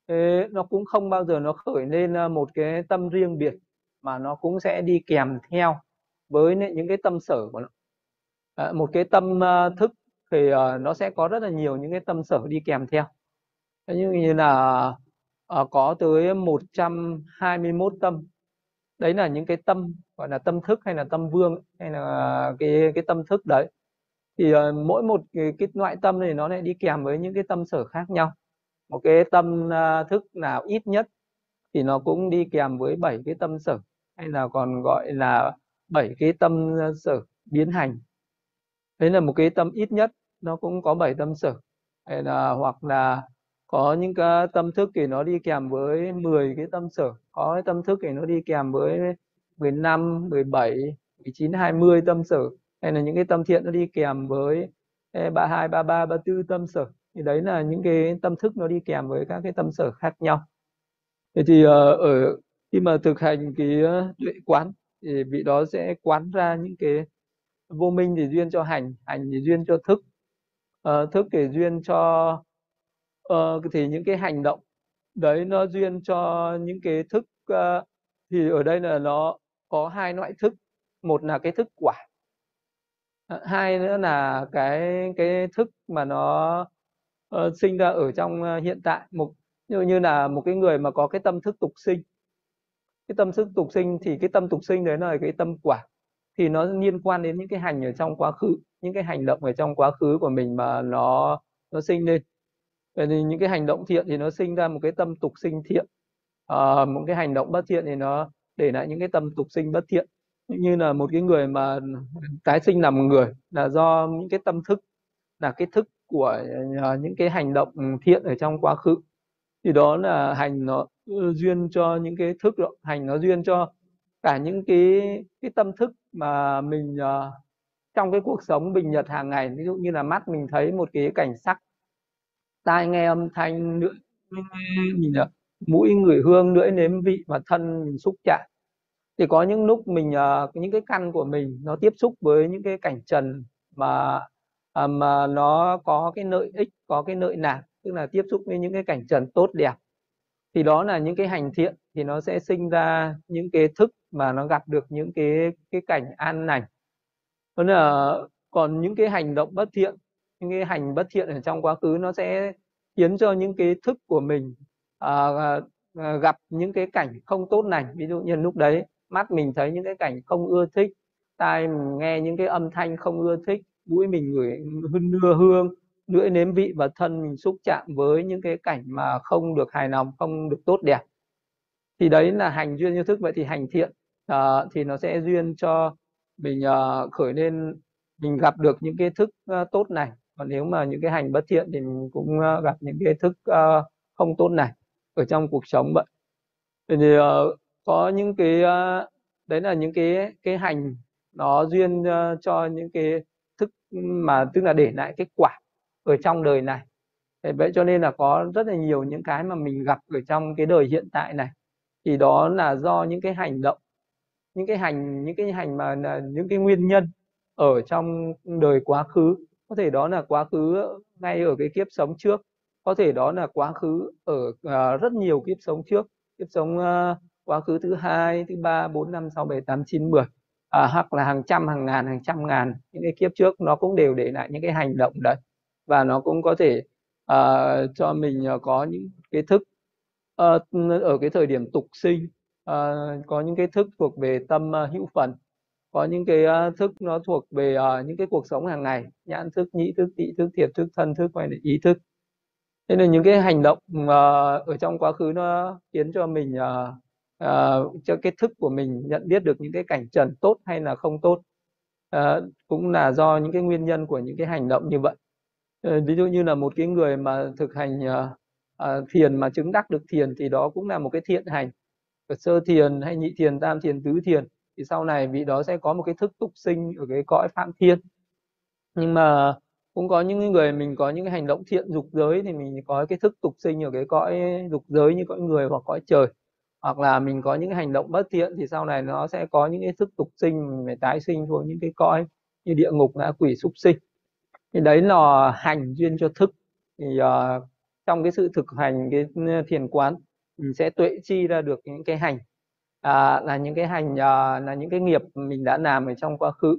Speaker 1: thế nó cũng không bao giờ nó khởi lên một cái tâm riêng biệt mà nó cũng sẽ đi kèm theo với những cái tâm sở của nó. À, một cái tâm à, thức thì à, nó sẽ có rất là nhiều những cái tâm sở đi kèm theo. Như như là à, có tới 121 tâm. Đấy là những cái tâm gọi là tâm thức hay là tâm vương hay là cái cái tâm thức đấy. Thì uh, mỗi một cái, cái loại tâm này nó lại đi kèm với những cái tâm sở khác nhau. Một cái tâm uh, thức nào ít nhất thì nó cũng đi kèm với bảy cái tâm sở. Hay là còn gọi là bảy cái tâm ờ, sở biến hành. Đấy là một cái tâm ít nhất nó cũng có bảy tâm sở. Hay là hoặc là có những cái tâm thức thì nó đi kèm với 10 cái tâm sở. Có cái tâm thức thì nó đi kèm với 15, 17, 19, 20 tâm sở. Hay là những cái tâm thiện nó đi kèm với 32, 33, 34 tâm sở. Thì đấy là những cái tâm thức nó đi kèm với các cái tâm sở khác nhau. Thế thì ờ, ở khi mà thực hành cái ờ, tuệ quán thì vị đó sẽ quán ra những cái vô minh thì duyên cho hành hành thì duyên cho thức. Uh, thức thì duyên cho uh, thì những cái hành động. Đấy nó duyên cho những cái thức uh, thì ở đây là nó có hai loại thức. Một là cái thức quả. Hai nữa là cái cái thức mà nó uh, sinh ra ở trong uh, hiện tại. Một như như là một cái người mà có cái tâm thức tục sinh cái tâm sức tục sinh thì cái tâm tục sinh đấy là cái tâm quả. Thì nó liên quan đến những cái hành ở trong quá khứ những cái hành động ở trong quá khứ của mình mà nó nó sinh lên. Vậy thì những cái hành động thiện thì nó sinh ra một cái tâm tục sinh thiện. À, một cái hành động bất thiện thì nó để lại những cái tâm tục sinh bất thiện. Như là một cái người mà tái sinh làm người là do những cái tâm thức là cái thức của ờ, những cái hành động ừ, thiện ở trong quá khứ. Thì đó là hành nó duyên cho những cái thức đó. hành nó duyên cho cả những cái cái tâm thức mà mình uh, trong cái cuộc sống bình nhật hàng ngày. Ví dụ như là mắt mình thấy một cái cảnh sắc tai nghe âm thanh nữa mình uh, mũi ngửi hương lưỡi nếm vị và thân mình xúc chạm. Thì có những lúc mình uh, những cái căn của mình nó tiếp xúc với những cái cảnh trần mà uh, mà nó có cái lợi ích có cái lợi lạc tức là tiếp xúc với những cái cảnh trần tốt đẹp thì đó là những cái hành thiện thì nó sẽ sinh ra những cái thức mà nó gặp được những cái cái cảnh an lành. Còn là còn những cái hành động bất thiện những cái hành bất thiện ở trong quá khứ nó sẽ khiến cho những cái thức của mình à, à, gặp những cái cảnh không tốt lành. Ví dụ như lúc đấy mắt mình thấy những cái cảnh không ưa thích tai mình nghe những cái âm thanh không ưa thích mũi mình ngửi hương hương lưỡi nếm vị và thân mình xúc chạm với những cái cảnh mà không được hài lòng không được tốt đẹp. Thì đấy là hành duyên như thức. Vậy thì hành thiện uh, thì nó sẽ duyên cho mình uh, khởi lên mình gặp được những cái thức uh, tốt này. Còn nếu mà những cái hành bất thiện thì mình cũng uh, gặp những cái thức uh, không tốt này ở trong cuộc sống vậy thì uh, có những cái uh, đấy là những cái cái hành nó duyên uh, cho những cái thức mà tức là để lại kết quả ở trong đời này. Vậy cho nên là có rất là nhiều những cái mà mình gặp ở trong cái đời hiện tại này. Thì đó là do những cái hành động những cái hành những cái hành mà là những cái nguyên nhân ở trong đời quá khứ. Có thể đó là quá khứ ngay ở cái kiếp sống trước. Có thể đó là quá khứ ở uh, rất nhiều kiếp sống trước. Kiếp sống uh, quá khứ thứ hai thứ ba bốn năm sáu bảy tám chín mười. À, hoặc là hàng trăm hàng ngàn hàng trăm ngàn. Những cái kiếp trước nó cũng đều để lại những cái hành động đấy và nó cũng có thể uh, cho mình uh, có những cái thức uh, ở cái thời điểm tục sinh uh, có những cái thức thuộc về tâm uh, hữu phần có những cái uh, thức nó thuộc về uh, những cái cuộc sống hàng ngày nhãn thức nhĩ thức tị thức thiệt thức thân thức hay là ý thức. Thế nên những cái hành động uh, ở trong quá khứ nó khiến cho mình uh, uh, cho cái thức của mình nhận biết được những cái cảnh trần tốt hay là không tốt uh, cũng là do những cái nguyên nhân của những cái hành động như vậy. Ờ, ví dụ như là một cái người mà thực hành uh, uh, thiền mà chứng đắc được thiền thì đó cũng là một cái thiện hành. Ở sơ thiền hay nhị thiền tam thiền tứ thiền thì sau này vị đó sẽ có một cái thức tục sinh ở cái cõi phạm thiên. Nhưng mà cũng có những người mình có những cái hành động thiện dục giới thì mình có cái thức tục sinh ở cái cõi dục giới như cõi người hoặc cõi trời. Hoặc là mình có những cái hành động bất thiện thì sau này nó sẽ có những cái thức tục sinh mình phải tái sinh xuống những cái cõi như địa ngục ngã quỷ súc sinh thì đấy là hành duyên cho thức. Thì uh, trong cái sự thực hành cái ừ, thiền quán mình sẽ tuệ chi ra được những cái hành. À, là những cái hành à, là những cái nghiệp mình đã làm ở trong quá khứ.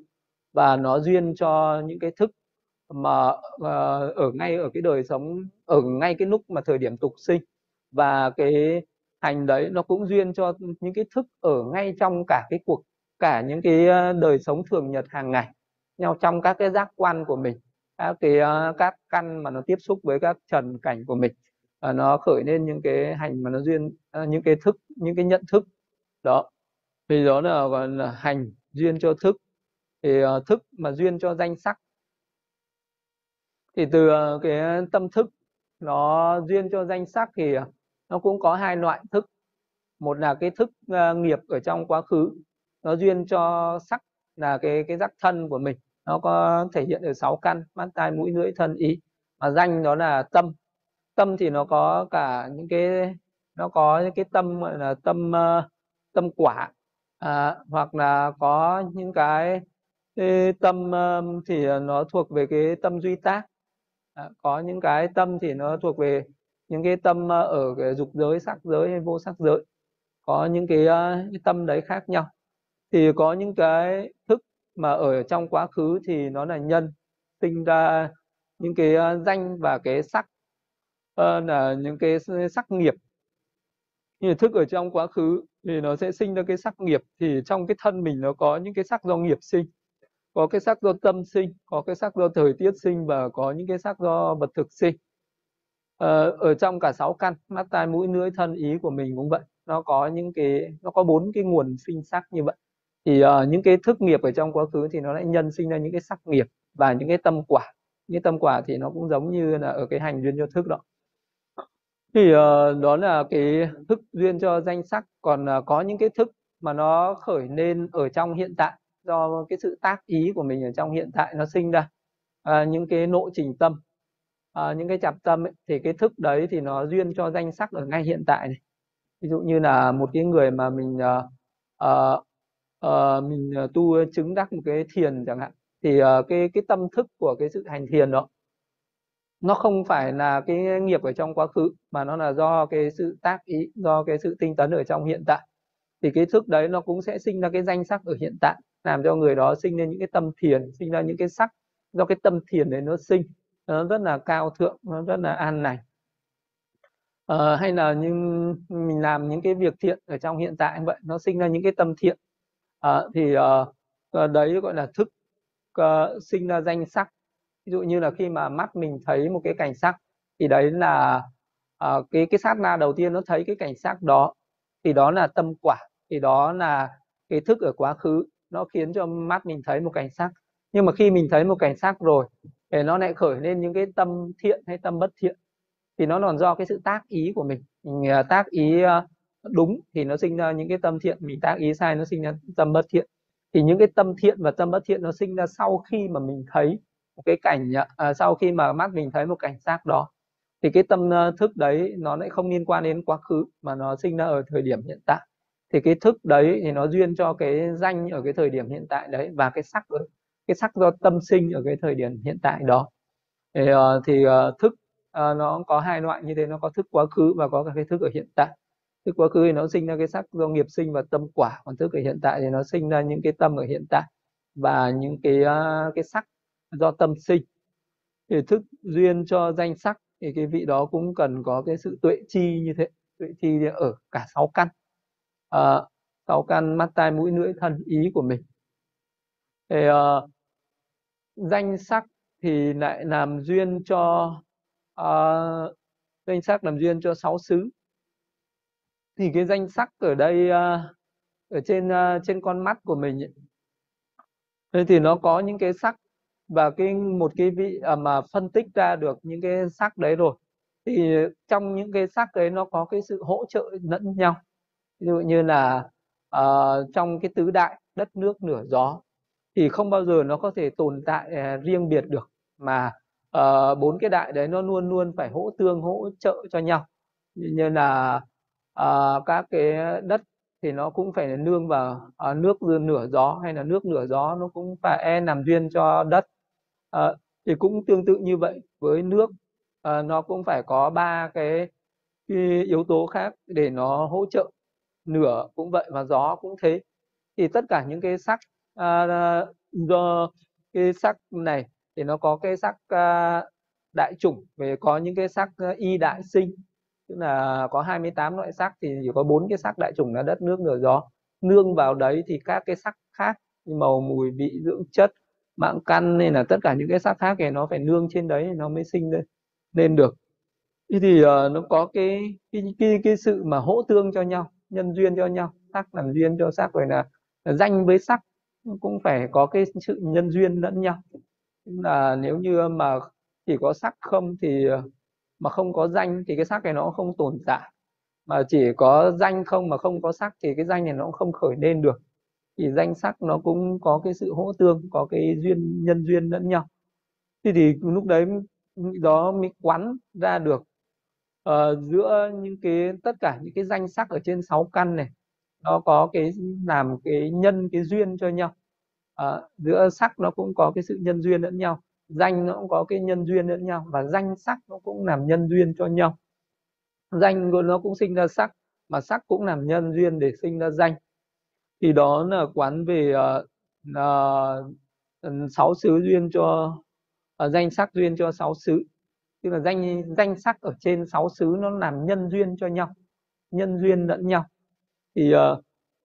Speaker 1: Và nó duyên cho những cái thức mà à, ở ngay ở cái đời sống ở ngay cái lúc mà thời điểm tục sinh. Và cái hành đấy nó cũng duyên cho những cái thức ở ngay trong cả cái cuộc cả những cái đời sống thường nhật hàng ngày nhau trong các cái giác quan của mình các cái à, các căn mà nó tiếp xúc với các trần cảnh của mình à, nó khởi lên những cái hành mà nó duyên những cái thức, những cái nhận thức. Đó. Thì đó là, gọi là, hành duyên cho thức. Thì thức mà duyên cho danh sắc. Thì từ cái tâm thức, nó duyên cho danh sắc thì nó cũng có hai loại thức. Một là cái thức nghiệp ở trong quá khứ, nó duyên cho sắc, là cái cái giác thân của mình nó có thể hiện ở sáu căn mắt tai mũi lưỡi thân ý. Mà danh đó là tâm. Tâm thì nó có cả những cái nó có những cái tâm gọi là tâm ờ, tâm quả. À, hoặc là có những cái, cái tâm ờ, thì nó thuộc về cái tâm duy tác. À, có những cái tâm thì nó thuộc về những cái tâm ờ, ở cái dục giới sắc giới hay vô sắc giới. Có những cái, cái tâm đấy khác nhau. Thì có những cái thức mà ở trong quá khứ thì nó là nhân sinh ra những cái ờ, danh và cái sắc uh, là những cái sắc nghiệp. Như thức ở trong quá khứ thì nó sẽ sinh ra cái sắc nghiệp thì trong cái thân mình nó có những cái sắc do nghiệp sinh có cái sắc do tâm sinh có cái sắc do thời tiết sinh và có những cái sắc do vật thực sinh. Ờ, ở trong cả sáu căn mắt tai mũi lưỡi thân ý của mình cũng vậy nó có những cái nó có bốn cái nguồn sinh sắc như vậy thì uh, những cái thức nghiệp ở trong quá khứ thì nó lại nhân sinh ra những cái sắc nghiệp và những cái tâm quả. Những tâm quả thì nó cũng giống như là ở cái hành duyên cho thức đó. Thì uh, đó là cái thức duyên cho danh sắc. Còn uh, có những cái thức mà nó khởi lên ở trong hiện tại do cái sự tác ý của mình ở trong hiện tại nó sinh ra uh, những cái nội trình tâm uh, những cái chạp tâm ấy, thì cái thức đấy thì nó duyên cho danh sắc ở ngay hiện tại này. Ví dụ như là một cái người mà mình uh, uh, uh, mình ờ, tu chứng đắc một cái thiền chẳng hạn thì uh, cái cái tâm thức của cái sự hành thiền đó nó không phải là cái nghiệp ở trong quá khứ mà nó là do cái sự tác ý do cái sự tinh tấn ở trong hiện tại. Thì cái thức đấy nó cũng sẽ sinh ra cái danh sắc ở hiện tại làm cho người đó sinh ra những cái tâm thiền sinh ra những cái sắc. Do cái tâm thiền đấy nó sinh nó rất là cao thượng nó rất là an lành. Ờ, hay là như mình làm những cái việc thiện ở trong hiện tại như vậy nó sinh ra những cái tâm thiện à, thì uh, đấy gọi là thức uh, sinh ra danh sắc. Ví dụ như là khi mà mắt mình thấy một cái cảnh sắc thì đấy là uh, cái cái sát na đầu tiên nó thấy cái cảnh sắc đó. Thì đó là tâm quả thì đó là cái thức ở quá khứ. Nó khiến cho mắt mình thấy một cảnh sắc. Nhưng mà khi mình thấy một cảnh sắc rồi thì nó lại khởi lên những cái tâm thiện hay tâm bất thiện. Thì nó còn do cái sự tác ý của mình. Mình tác ý đúng thì nó sinh ra những cái tâm thiện mình tác ý sai nó sinh ra tâm bất thiện. Thì những cái tâm thiện và tâm bất thiện nó sinh ra sau khi mà mình thấy một cái cảnh à, sau khi mà mắt mình thấy một cảnh sắc đó thì cái tâm ờ, thức đấy nó lại không liên quan đến quá khứ mà nó sinh ra ở thời điểm hiện tại. Thì cái thức đấy thì nó duyên cho cái danh ở cái thời điểm hiện tại đấy và cái sắc ở cái sắc do tâm sinh ở cái thời điểm hiện tại đó. Thì, uh, thì uh, thức uh, nó có hai loại như thế nó có thức quá khứ và có cả cái thức ở hiện tại thức quá khứ thì nó sinh ra cái sắc do nghiệp sinh và tâm quả còn thức ở hiện tại thì nó sinh ra những cái tâm ở hiện tại và những cái uh, cái sắc do tâm sinh. Thì thức duyên cho danh sắc thì cái vị đó cũng cần có cái sự tuệ chi như thế tuệ chi ở cả sáu căn. Uh, sáu căn mắt tai mũi lưỡi thân ý của mình. Thì uh, danh sắc thì lại làm duyên cho uh, danh sắc làm duyên cho sáu xứ thì cái danh sắc ở đây ờ, ở trên ờ, trên con mắt của mình ấy, thì nó có những cái sắc và cái một cái vị à, mà phân tích ra được những cái sắc đấy rồi. Thì trong những cái sắc đấy nó có cái sự hỗ trợ lẫn nhau. Ví dụ như là uh, trong cái tứ đại đất nước nửa gió thì không bao giờ nó có thể tồn tại uh, riêng biệt được mà uh, bốn cái đại đấy nó luôn luôn phải hỗ tương hỗ trợ cho nhau. Như là à, các cái đất thì nó cũng phải nương vào à, nước nửa gió hay là nước nửa gió nó cũng phải e nằm duyên cho đất. À, thì cũng tương tự như vậy với nước. À, nó cũng phải có ba cái, cái yếu tố khác để nó hỗ trợ nửa cũng vậy và gió cũng thế. Thì tất cả những cái sắc à, do cái sắc này thì nó có cái sắc à, đại chủng về có những cái sắc y đại sinh tức là có 28 loại sắc thì chỉ có bốn cái sắc đại chủng là đất nước lửa gió nương vào đấy thì các cái sắc khác như màu mùi vị dưỡng chất mạng căn nên là tất cả những cái sắc khác thì nó phải nương trên đấy nó mới sinh lên lên được. Thế thì uh, nó có cái cái, cái cái sự mà hỗ tương cho nhau nhân duyên cho nhau sắc làm duyên cho sắc rồi là, là danh với sắc cũng phải có cái sự nhân duyên lẫn nhau. Là nếu như mà chỉ có sắc không thì ờ, mà không có danh thì cái sắc này nó không tồn tại. Mà chỉ có danh không mà không có sắc thì cái danh này nó cũng không khởi lên được. Thì danh sắc nó cũng có cái sự hỗ tương có cái duyên nhân duyên lẫn nhau. Thì thì lúc đấy đó mới quán ra được uh, giữa những cái tất cả những cái danh sắc ở trên sáu căn này nó có cái làm cái nhân cái duyên cho nhau. Uh, giữa sắc nó cũng có cái sự nhân duyên lẫn nhau danh nó cũng có cái nhân duyên lẫn nhau và danh sắc nó cũng làm nhân duyên cho nhau. Danh nó cũng sinh ra sắc mà sắc cũng làm nhân duyên để sinh ra danh. Thì đó là quán về uh, uh, sáu xứ duyên cho uh, danh sắc duyên cho sáu xứ. Tức là danh danh sắc ở trên sáu xứ nó làm nhân duyên cho nhau nhân duyên lẫn nhau. Thì uh,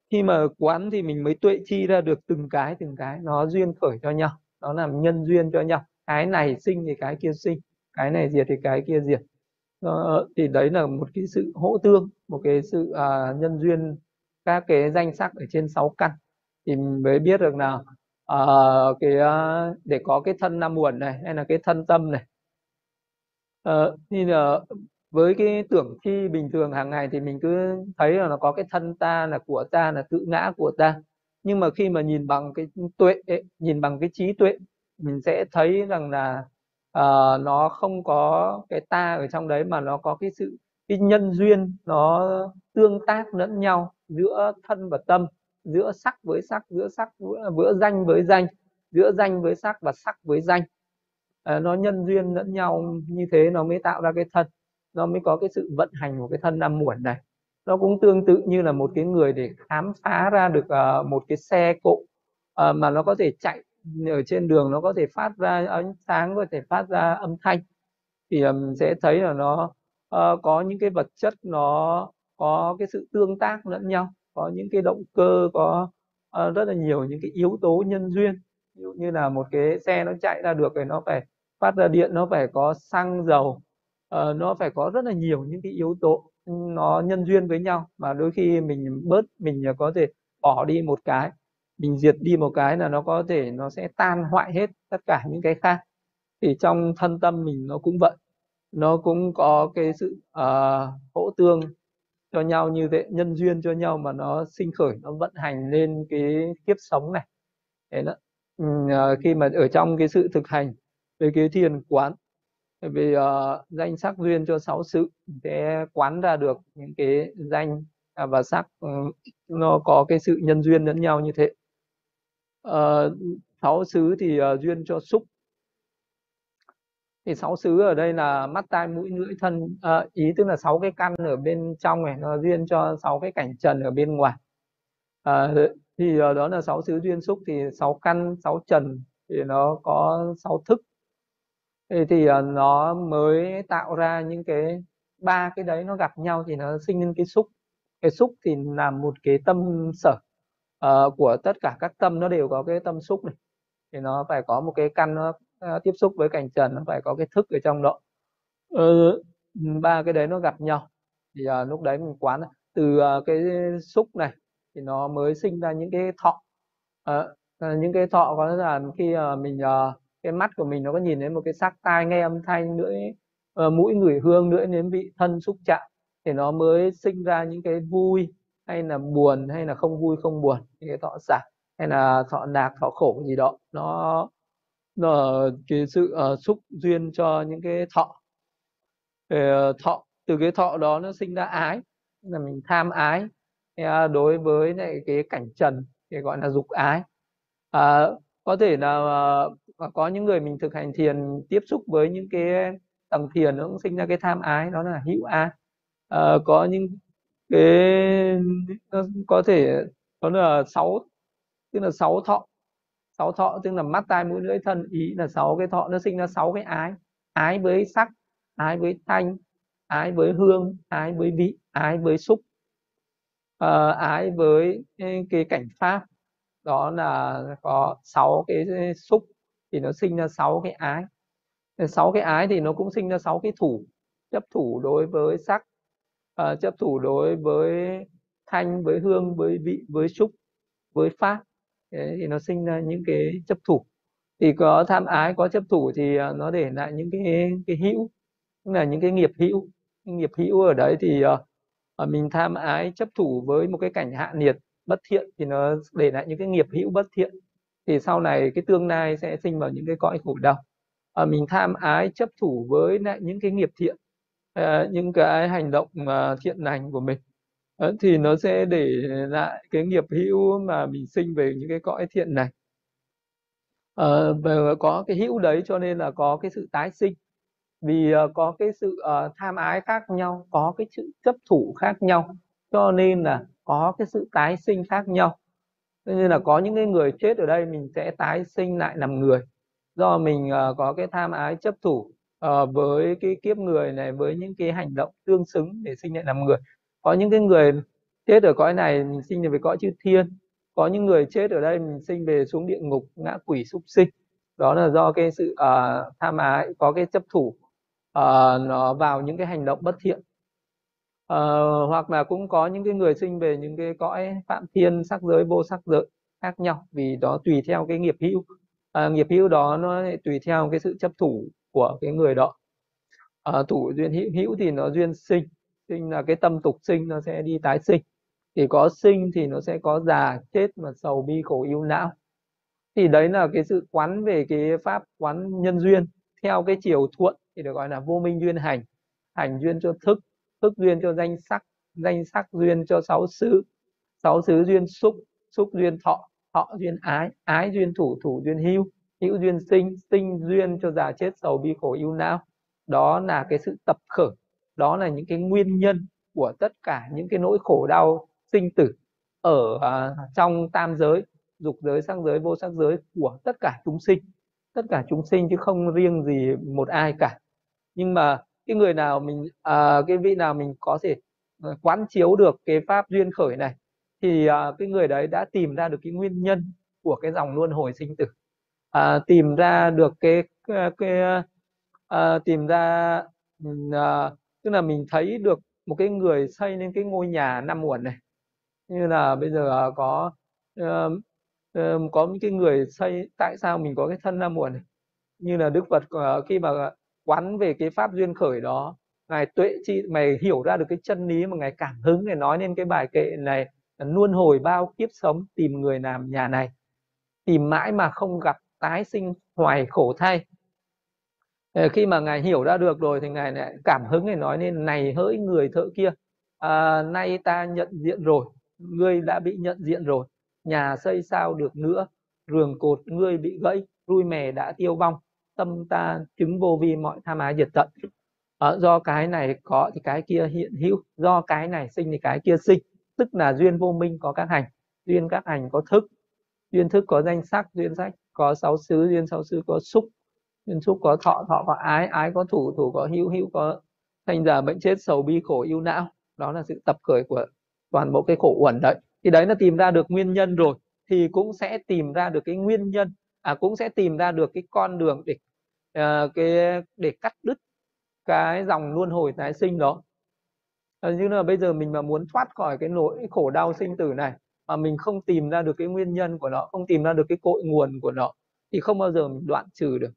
Speaker 1: khi mà quán thì mình mới tuệ chi ra được từng cái từng cái nó duyên khởi cho nhau nó làm nhân duyên cho nhau. Cái này sinh thì cái kia sinh cái này diệt thì cái kia diệt. Nó, thì đấy là một cái sự hỗ tương một cái sự à, nhân duyên các cái danh sắc ở trên sáu căn. Thì mới biết được là à, cái à, để có cái thân năm muộn này hay là cái thân tâm này. À, thì là với cái tưởng thi bình thường hàng ngày thì mình cứ thấy là nó có cái thân ta là của ta là tự ngã của ta nhưng mà khi mà nhìn bằng cái tuệ nhìn bằng cái trí tuệ mình sẽ thấy rằng là uh, nó không có cái ta ở trong đấy mà nó có cái sự cái nhân duyên nó tương tác lẫn nhau giữa thân và tâm giữa sắc với sắc giữa sắc giữa, giữa danh với danh giữa danh với sắc và sắc với danh. À, nó nhân duyên lẫn nhau như thế nó mới tạo ra cái thân nó mới có cái sự vận hành của cái thân năm muộn này nó cũng tương tự như là một cái người để khám phá ra được uh, một cái xe cộ uh, mà nó có thể chạy ở trên đường nó có thể phát ra ánh sáng có thể phát ra âm thanh. Thì um, sẽ thấy là nó uh, có những cái vật chất nó có cái sự tương tác lẫn nhau có những cái động cơ có uh, rất là nhiều những cái yếu tố nhân duyên. Ví dụ như là một cái xe nó chạy ra được thì nó phải phát ra điện nó phải có xăng dầu uh, nó phải có rất là nhiều những cái yếu tố nó nhân duyên với nhau. Mà đôi khi mình bớt mình à, có thể bỏ đi một cái mình diệt đi một cái là nó có thể nó sẽ tan hoại hết tất cả những cái khác. Thì trong thân tâm mình nó cũng vậy. Nó cũng có cái sự uh, hỗ tương cho nhau như vậy nhân duyên cho nhau mà nó sinh khởi nó vận hành lên cái kiếp sống này. Thế đó. Ừ, khi mà ở trong cái sự thực hành về cái thiền quán vì uh, danh sắc duyên cho sáu sự sẽ quán ra được những cái danh à, và sắc uh, nó có cái sự nhân duyên lẫn nhau như thế. Uh, sáu xứ thì uh, duyên cho xúc. Thì sáu xứ ở đây là mắt tai mũi lưỡi thân uh, ý tức là sáu cái căn ở bên trong này nó duyên cho sáu cái cảnh trần ở bên ngoài. Uh, thì uh, đó là sáu xứ duyên xúc thì sáu căn sáu trần thì nó có sáu thức thì, ờ, nó mới tạo ra những cái ba cái đấy nó gặp nhau thì nó sinh lên cái xúc. Cái xúc thì là một cái tâm sở uh, của tất cả các tâm nó đều có cái tâm xúc này. Thì nó phải có một cái căn nó uh, tiếp xúc với cảnh trần nó phải có cái thức ở trong đó. Uh, ba cái đấy nó gặp nhau. Thì uh, lúc đấy mình quán từ uh, cái xúc này thì nó mới sinh ra những cái thọ. Uh, những cái thọ có là khi uh, mình uh, cái mắt của mình nó có nhìn thấy một cái sắc tai nghe âm thanh lưỡi uh, mũi ngửi hương lưỡi nếm vị thân xúc chạm thì nó mới sinh ra những cái vui hay là buồn hay là không vui không buồn những cái thọ xả hay là thọ nạc thọ khổ gì đó. Nó nó cái sự uh, xúc duyên cho những cái thọ. Uh, thọ từ cái thọ đó nó sinh ra ái là mình tham ái uh, đối với lại cái cảnh trần thì gọi là dục ái. Uh, có thể là uh, và có những người mình thực hành thiền tiếp xúc với những cái tầng thiền nó cũng sinh ra cái tham ái đó là hữu an. À, có những cái nó có thể đó là sáu tức là sáu thọ. Sáu thọ tức là mắt tai mũi lưỡi thân ý là sáu cái thọ nó sinh ra sáu cái ái. Ái với sắc ái với thanh ái với hương ái với vị ái với xúc. À, ái với cái cảnh pháp. Đó là có sáu cái xúc thì nó sinh ra sáu cái ái. Ờ, sáu cái ái thì nó cũng sinh ra sáu cái thủ chấp thủ đối với sắc uh, chấp thủ đối với thanh với hương với vị với xúc với pháp. Thì nó sinh ra những cái chấp thủ. Thì có tham ái có chấp thủ thì ờ, nó để lại những cái cái hữu tức là những cái nghiệp hữu. Nghiệp hữu ở đấy thì uh, mình tham ái chấp thủ với một cái cảnh hạ nhiệt bất thiện thì nó để lại những cái nghiệp hữu bất thiện thì sau này cái tương lai sẽ sinh vào những cái cõi khổ đau. À, mình tham ái chấp thủ với lại những cái nghiệp thiện à, những cái hành động à, thiện lành của mình. À, thì nó sẽ để lại cái nghiệp hữu mà mình sinh về những cái cõi thiện này. Ờ, và có cái hữu đấy cho nên là có cái sự tái sinh. Vì uh, có cái sự uh, tham ái khác nhau có cái sự chấp thủ khác nhau cho nên là có cái sự tái sinh khác nhau nên là có những cái người chết ở đây mình sẽ tái sinh lại làm người. Do mình uh, có cái tham ái chấp thủ uh, với cái kiếp người này với những cái hành động tương xứng để sinh lại làm người. Có những cái người chết ở cõi này mình sinh về cõi chư thiên. Có những người chết ở đây mình sinh về xuống địa ngục ngã quỷ súc sinh. Đó là do cái sự uh, tham ái có cái chấp thủ uh, nó vào những cái hành động bất thiện uh, hoặc là cũng có những cái người sinh về những cái cõi phạm thiên sắc giới vô sắc giới khác nhau vì đó tùy theo cái nghiệp hữu. Uh, nghiệp hữu đó nó tùy theo cái sự chấp thủ của cái người đó. Uh, thủ duyên hữu hữu thì nó duyên sinh sinh là cái tâm tục sinh nó sẽ đi tái sinh. Thì có sinh thì nó sẽ có già chết mà sầu bi khổ yêu não. Thì đấy là cái sự quán về cái pháp quán nhân duyên theo cái chiều thuận thì được gọi là vô minh duyên hành hành duyên cho thức thức duyên cho danh sắc danh sắc duyên cho sáu xứ. Sáu xứ duyên xúc xúc duyên thọ thọ duyên ái ái duyên thủ thủ duyên hưu hữu duyên sinh sinh duyên cho già chết sầu bi khổ yêu não. Đó là cái sự tập khởi đó là những cái nguyên nhân của tất cả những cái nỗi khổ đau sinh tử ở uh, trong tam giới dục giới sắc giới vô sắc giới của tất cả chúng sinh. Tất cả chúng sinh chứ không riêng gì một ai cả. Nhưng mà cái người nào mình à, cái vị nào mình có thể ờ, quán chiếu được cái pháp duyên khởi này thì à, cái người đấy đã tìm ra được cái nguyên nhân của cái dòng luân hồi sinh tử. À, tìm ra được cái ờ, cái, cái à, tìm ra à, tức là mình thấy được một cái người xây nên cái ngôi nhà năm uẩn này. Như là bây giờ có uh, uh, có những cái người xây tại sao mình có cái thân năm uẩn này? Như là đức phật uh, khi mà quán về cái pháp duyên khởi đó. Ngài tuệ chi mày hiểu ra được cái chân lý mà ngài cảm hứng để nói nên cái bài kệ này luôn hồi bao kiếp sống tìm người làm nhà này. Tìm mãi mà không gặp tái sinh hoài khổ thay. Ờ, khi mà ngài hiểu ra được rồi thì ngài lại cảm hứng để nói nên này hỡi người thợ kia à, nay ta nhận diện rồi ngươi đã bị nhận diện rồi nhà xây sao được nữa rường cột ngươi bị gãy rui mè đã tiêu vong tâm ta chứng vô vi mọi tham ái diệt tận. Ở do cái này có thì cái kia hiện hữu, do cái này sinh thì cái kia sinh. Tức là duyên vô minh có các hành, duyên các hành có thức. Duyên thức có danh sắc, duyên sắc có sáu xứ, duyên sáu xứ có xúc, duyên xúc có thọ thọ có ái ái có thủ thủ có hữu hữu có thành giả bệnh chết, sầu bi khổ, yêu não. Đó là sự tập khởi của toàn bộ cái khổ uẩn đấy. Thì đấy là tìm ra được nguyên nhân rồi, thì cũng sẽ tìm ra được cái nguyên nhân à cũng sẽ tìm ra được cái con đường để uh, cái để cắt đứt cái dòng luân hồi tái sinh đó. À, như là bây giờ mình mà muốn thoát khỏi cái nỗi khổ đau sinh tử này mà mình không tìm ra được cái nguyên nhân của nó không tìm ra được cái cội nguồn của nó thì không bao giờ mình đoạn trừ được.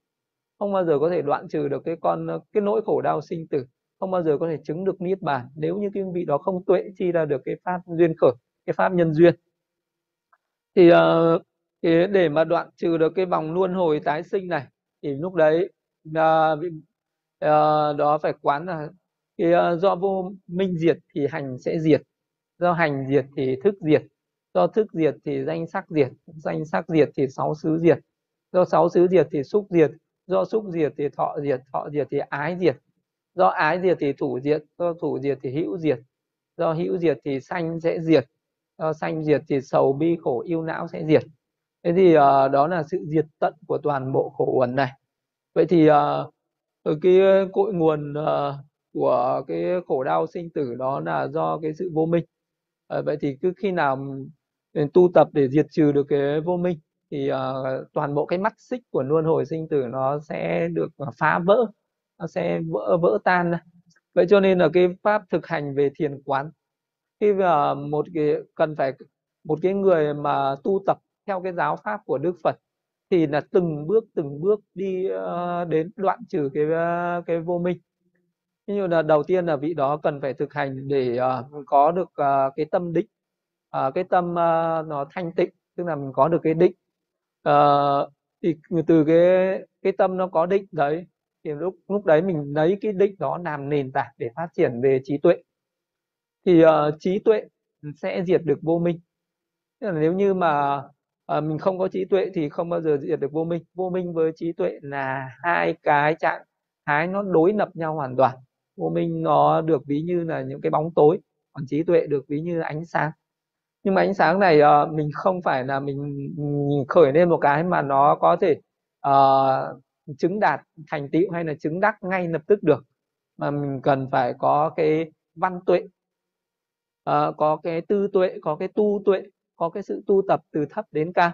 Speaker 1: Không bao giờ có thể đoạn trừ được cái con cái nỗi khổ đau sinh tử. Không bao giờ có thể chứng được niết bàn. Nếu như cái vị đó không tuệ chi ra được cái pháp duyên khởi cái pháp nhân duyên. Thì, ờ, uh, thì để mà đoạn trừ được cái vòng luân hồi tái sinh này thì lúc đấy à, vị, à, đó phải quán là cái à, do vô minh diệt thì hành sẽ diệt do hành diệt thì thức diệt do thức diệt thì danh sắc diệt danh sắc diệt thì sáu xứ diệt do sáu xứ diệt thì xúc diệt do xúc diệt thì thọ diệt thọ diệt thì ái diệt do ái diệt thì thủ diệt do thủ diệt thì hữu diệt do hữu diệt thì sanh sẽ diệt do sanh diệt thì sầu bi khổ yêu não sẽ diệt thế thì uh, đó là sự diệt tận của toàn bộ khổ uẩn này. Vậy thì uh, cái cội nguồn uh, của cái khổ đau sinh tử đó là do cái sự vô minh. Uh, vậy thì cứ khi nào ừ, tu tập để diệt trừ được cái vô minh thì uh, toàn bộ cái mắt xích của luân hồi sinh tử nó sẽ được phá vỡ nó sẽ vỡ vỡ tan. Vậy cho nên là cái pháp thực hành về thiền quán khi mà một cái cần phải một cái người mà tu tập theo cái giáo pháp của Đức Phật thì là từng bước từng bước đi uh, đến đoạn trừ cái uh, cái vô minh. Như là đầu tiên là vị đó cần phải thực hành để uh, có được uh, cái tâm định uh, cái tâm uh, nó thanh tịnh tức là mình có được cái định. Uh, thì từ cái cái tâm nó có định đấy thì lúc lúc đấy mình lấy cái định đó làm nền tảng để phát triển về trí tuệ. Thì uh, trí tuệ sẽ diệt được vô minh. Tức là nếu như mà à, mình không có trí tuệ thì không bao giờ diệt được vô minh. Vô minh với trí tuệ là hai cái trạng thái nó đối lập nhau hoàn toàn. Vô minh nó được ví như là những cái bóng tối còn trí tuệ được ví như ánh sáng. Nhưng mà ánh sáng này uh, mình không phải là mình, mình khởi lên một cái mà nó có thể uh, chứng đạt thành tựu hay là chứng đắc ngay lập tức được. Mà mình cần phải có cái văn tuệ uh, có cái tư tuệ có cái tu tuệ có cái sự tu tập từ thấp đến cao.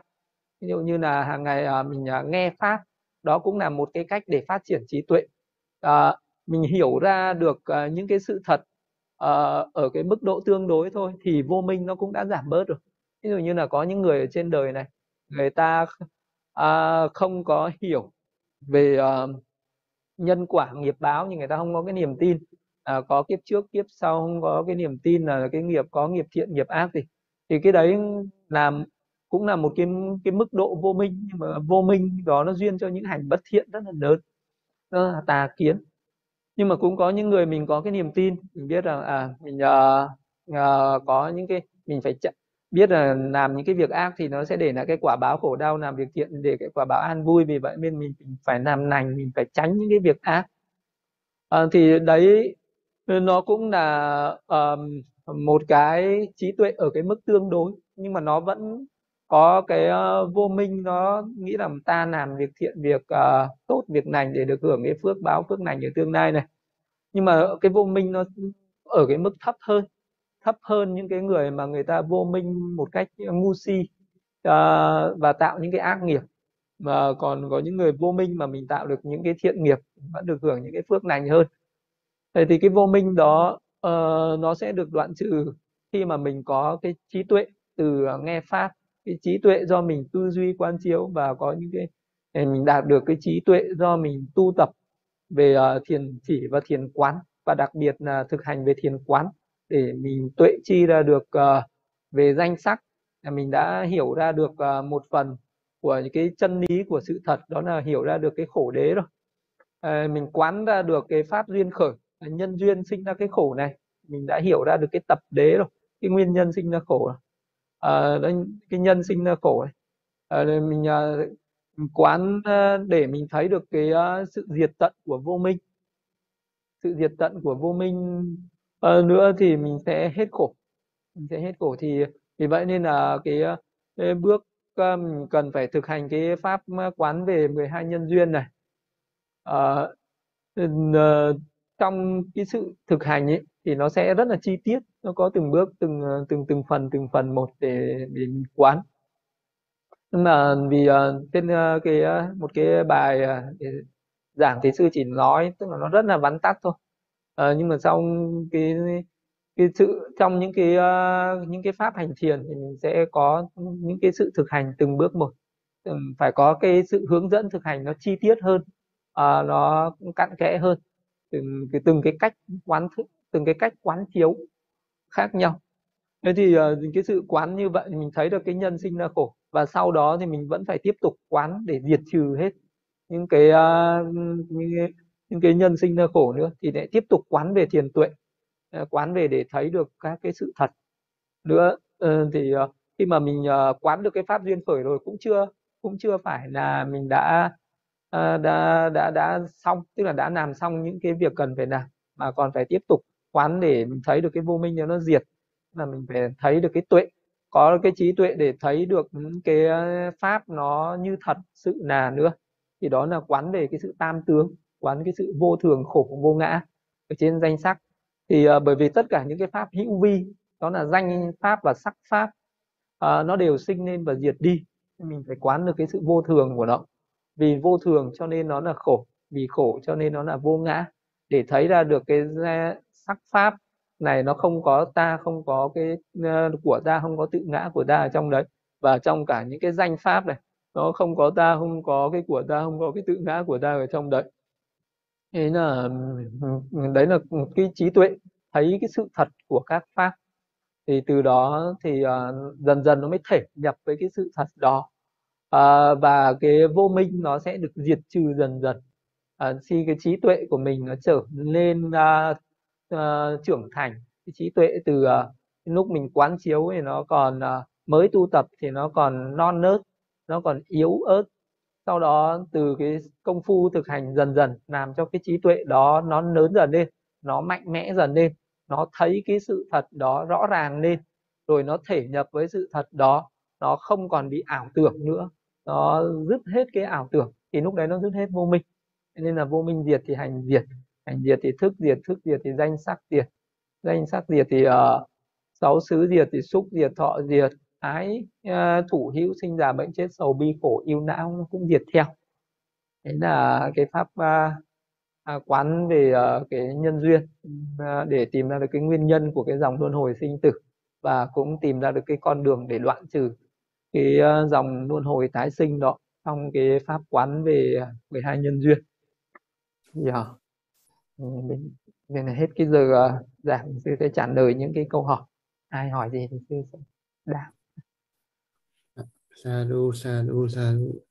Speaker 1: Ví dụ như là hàng ngày à, mình à, nghe pháp đó cũng là một cái cách để phát triển trí tuệ. À, mình hiểu ra được à, những cái sự thật ở cái mức độ tương đối thôi thì vô minh nó cũng đã giảm bớt rồi. Ví dụ như là có những người ở trên đời này người ta à, không có hiểu về à, nhân quả nghiệp báo nhưng người ta không có cái niềm tin. À, có kiếp trước kiếp sau không có cái niềm tin là cái nghiệp có nghiệp thiện nghiệp ác gì thì cái đấy là cũng là một cái cái mức độ vô minh nhưng mà vô minh đó nó duyên cho những hành bất thiện rất là lớn đó là tà kiến. Nhưng mà cũng có những người mình có cái niềm tin mình biết rằng à mình uh, uh, có những cái mình phải ch- biết là làm những cái việc ác thì nó sẽ để lại cái quả báo khổ đau làm việc thiện để cái quả báo an vui. Vì vậy nên mình phải làm lành mình phải tránh những cái việc ác. À, thì đấy nó cũng là um, một cái trí tuệ ở cái mức tương đối nhưng mà nó vẫn có cái uh, vô minh nó nghĩ là ta làm việc thiện việc uh, tốt việc lành để được hưởng cái phước báo phước lành ở tương lai này. Nhưng mà cái vô minh nó ở cái mức thấp hơn thấp hơn những cái người mà người ta vô minh một cách ngu si uh, và tạo những cái ác nghiệp. Mà còn có những người vô minh mà mình tạo được những cái thiện nghiệp vẫn được hưởng những cái phước lành hơn. Thế thì cái vô minh đó uh, nó sẽ được đoạn trừ khi mà mình có cái trí tuệ từ à, nghe pháp. Cái trí tuệ do mình tư duy quan chiếu và có những cái à, mình đạt được cái trí tuệ do mình tu tập về uh, thiền chỉ và thiền quán và đặc biệt là thực hành về thiền quán để mình tuệ chi ra được uh, về danh sắc. Là mình đã hiểu ra được uh, một phần của những cái chân lý của sự thật đó là hiểu ra được cái khổ đế rồi. Uh, mình quán ra được cái pháp duyên khởi nhân duyên sinh ra cái khổ này. Mình đã hiểu ra được cái tập đế rồi cái nguyên nhân sinh ra khổ à, cái nhân sinh ra khổ này. À, mình, à, mình quán à, để mình thấy được cái à, sự diệt tận của vô minh. Sự diệt tận của vô minh. À, nữa thì mình sẽ hết khổ. Mình sẽ hết khổ thì vì vậy nên là cái, à, cái bước à, mình cần phải thực hành cái pháp à, quán về 12 nhân duyên này. À, trong cái sự thực hành ấy thì nó sẽ rất là chi tiết nó có từng bước từng ờ, từng từng phần từng phần một để để mình quán. Nhưng mà vì uh, trên uh, cái uh, một cái bài uh, giảng thì sư chỉ nói tức là nó rất là vắn tắt thôi. Uh, nhưng mà sau cái cái sự trong những cái uh, những cái pháp hành thiền thì mình sẽ có những cái sự thực hành từng bước một. Phải có cái sự hướng dẫn thực hành nó chi tiết hơn uh, nó cặn kẽ hơn từng cái từng cái cách quán thức từng cái cách quán chiếu khác nhau. Thế thì uh, cái sự quán như vậy mình thấy được cái nhân sinh ra khổ và sau đó thì mình vẫn phải tiếp tục quán để diệt trừ hết những cái uh, những, cái, nhân sinh ra khổ nữa thì lại tiếp tục quán về thiền tuệ ờ, quán về để thấy được các cái sự thật nữa. Uh, thì uh, khi mà mình uh, quán được cái pháp duyên khởi rồi cũng chưa cũng chưa phải là mình đã uh, đã đã đã xong tức là đã làm xong những cái việc cần phải làm mà còn phải tiếp tục quán để mình thấy được cái vô minh nó diệt. Là mình phải thấy được cái tuệ có cái trí tuệ để thấy được ừ, cái ờ, pháp nó như thật sự là nữa. Thì đó là quán về cái sự tam tướng quán cái sự vô thường khổ vô ngã ở trên danh sắc. Thì uh, bởi vì tất cả những cái pháp hữu vi đó là danh pháp và sắc pháp uh, nó đều sinh lên và diệt đi. Mình phải quán được cái sự vô thường của nó vì vô thường cho nên nó là khổ vì khổ cho nên nó là vô ngã. Để thấy ra được cái sắc pháp này nó không có ta không có cái ờ, của ta không có tự ngã của ta ở trong đấy. Và trong cả những cái danh pháp này nó không có ta không có cái của ta không có cái tự ngã của ta ở trong đấy. Thế là đấy là cái trí tuệ thấy cái sự thật của các pháp. Thì từ đó thì uh, dần dần nó mới thể nhập với cái sự thật đó à, và cái vô minh nó sẽ được diệt trừ dần dần. Ờ, à, khi cái trí tuệ của mình nó trở lên à, à, trưởng thành. Cái trí tuệ từ à, lúc mình quán chiếu thì nó còn à, mới tu tập thì nó còn non nớt nó còn yếu ớt. Sau đó từ cái công phu thực hành dần dần làm cho cái trí tuệ đó nó lớn dần lên nó mạnh mẽ dần lên nó thấy cái sự thật đó rõ ràng lên rồi nó thể nhập với sự thật đó nó không còn bị ảo tưởng nữa nó dứt hết cái ảo tưởng thì lúc đấy nó dứt hết vô minh. Nên là vô minh diệt thì hành diệt hành diệt thì thức diệt thức diệt thì danh sắc diệt. Danh sắc diệt thì uh, sáu xứ diệt thì xúc diệt thọ diệt ái uh, thủ hữu sinh già bệnh chết sầu bi khổ yêu não nó cũng diệt theo. Đấy là cái pháp uh, à, quán về uh, cái nhân duyên uh, để tìm ra được cái nguyên nhân của cái dòng luân hồi sinh tử và cũng tìm ra được cái con đường để đoạn trừ cái ờ, dòng luân hồi tái sinh đó trong cái pháp quán về ờ, 12 nhân duyên. Dạ. mình mình hết cái giờ ờ, giảng, sư sẽ trả lời những cái câu hỏi. Ai hỏi gì thì sư sẽ đáp.
Speaker 2: sadhu sadhu sadhu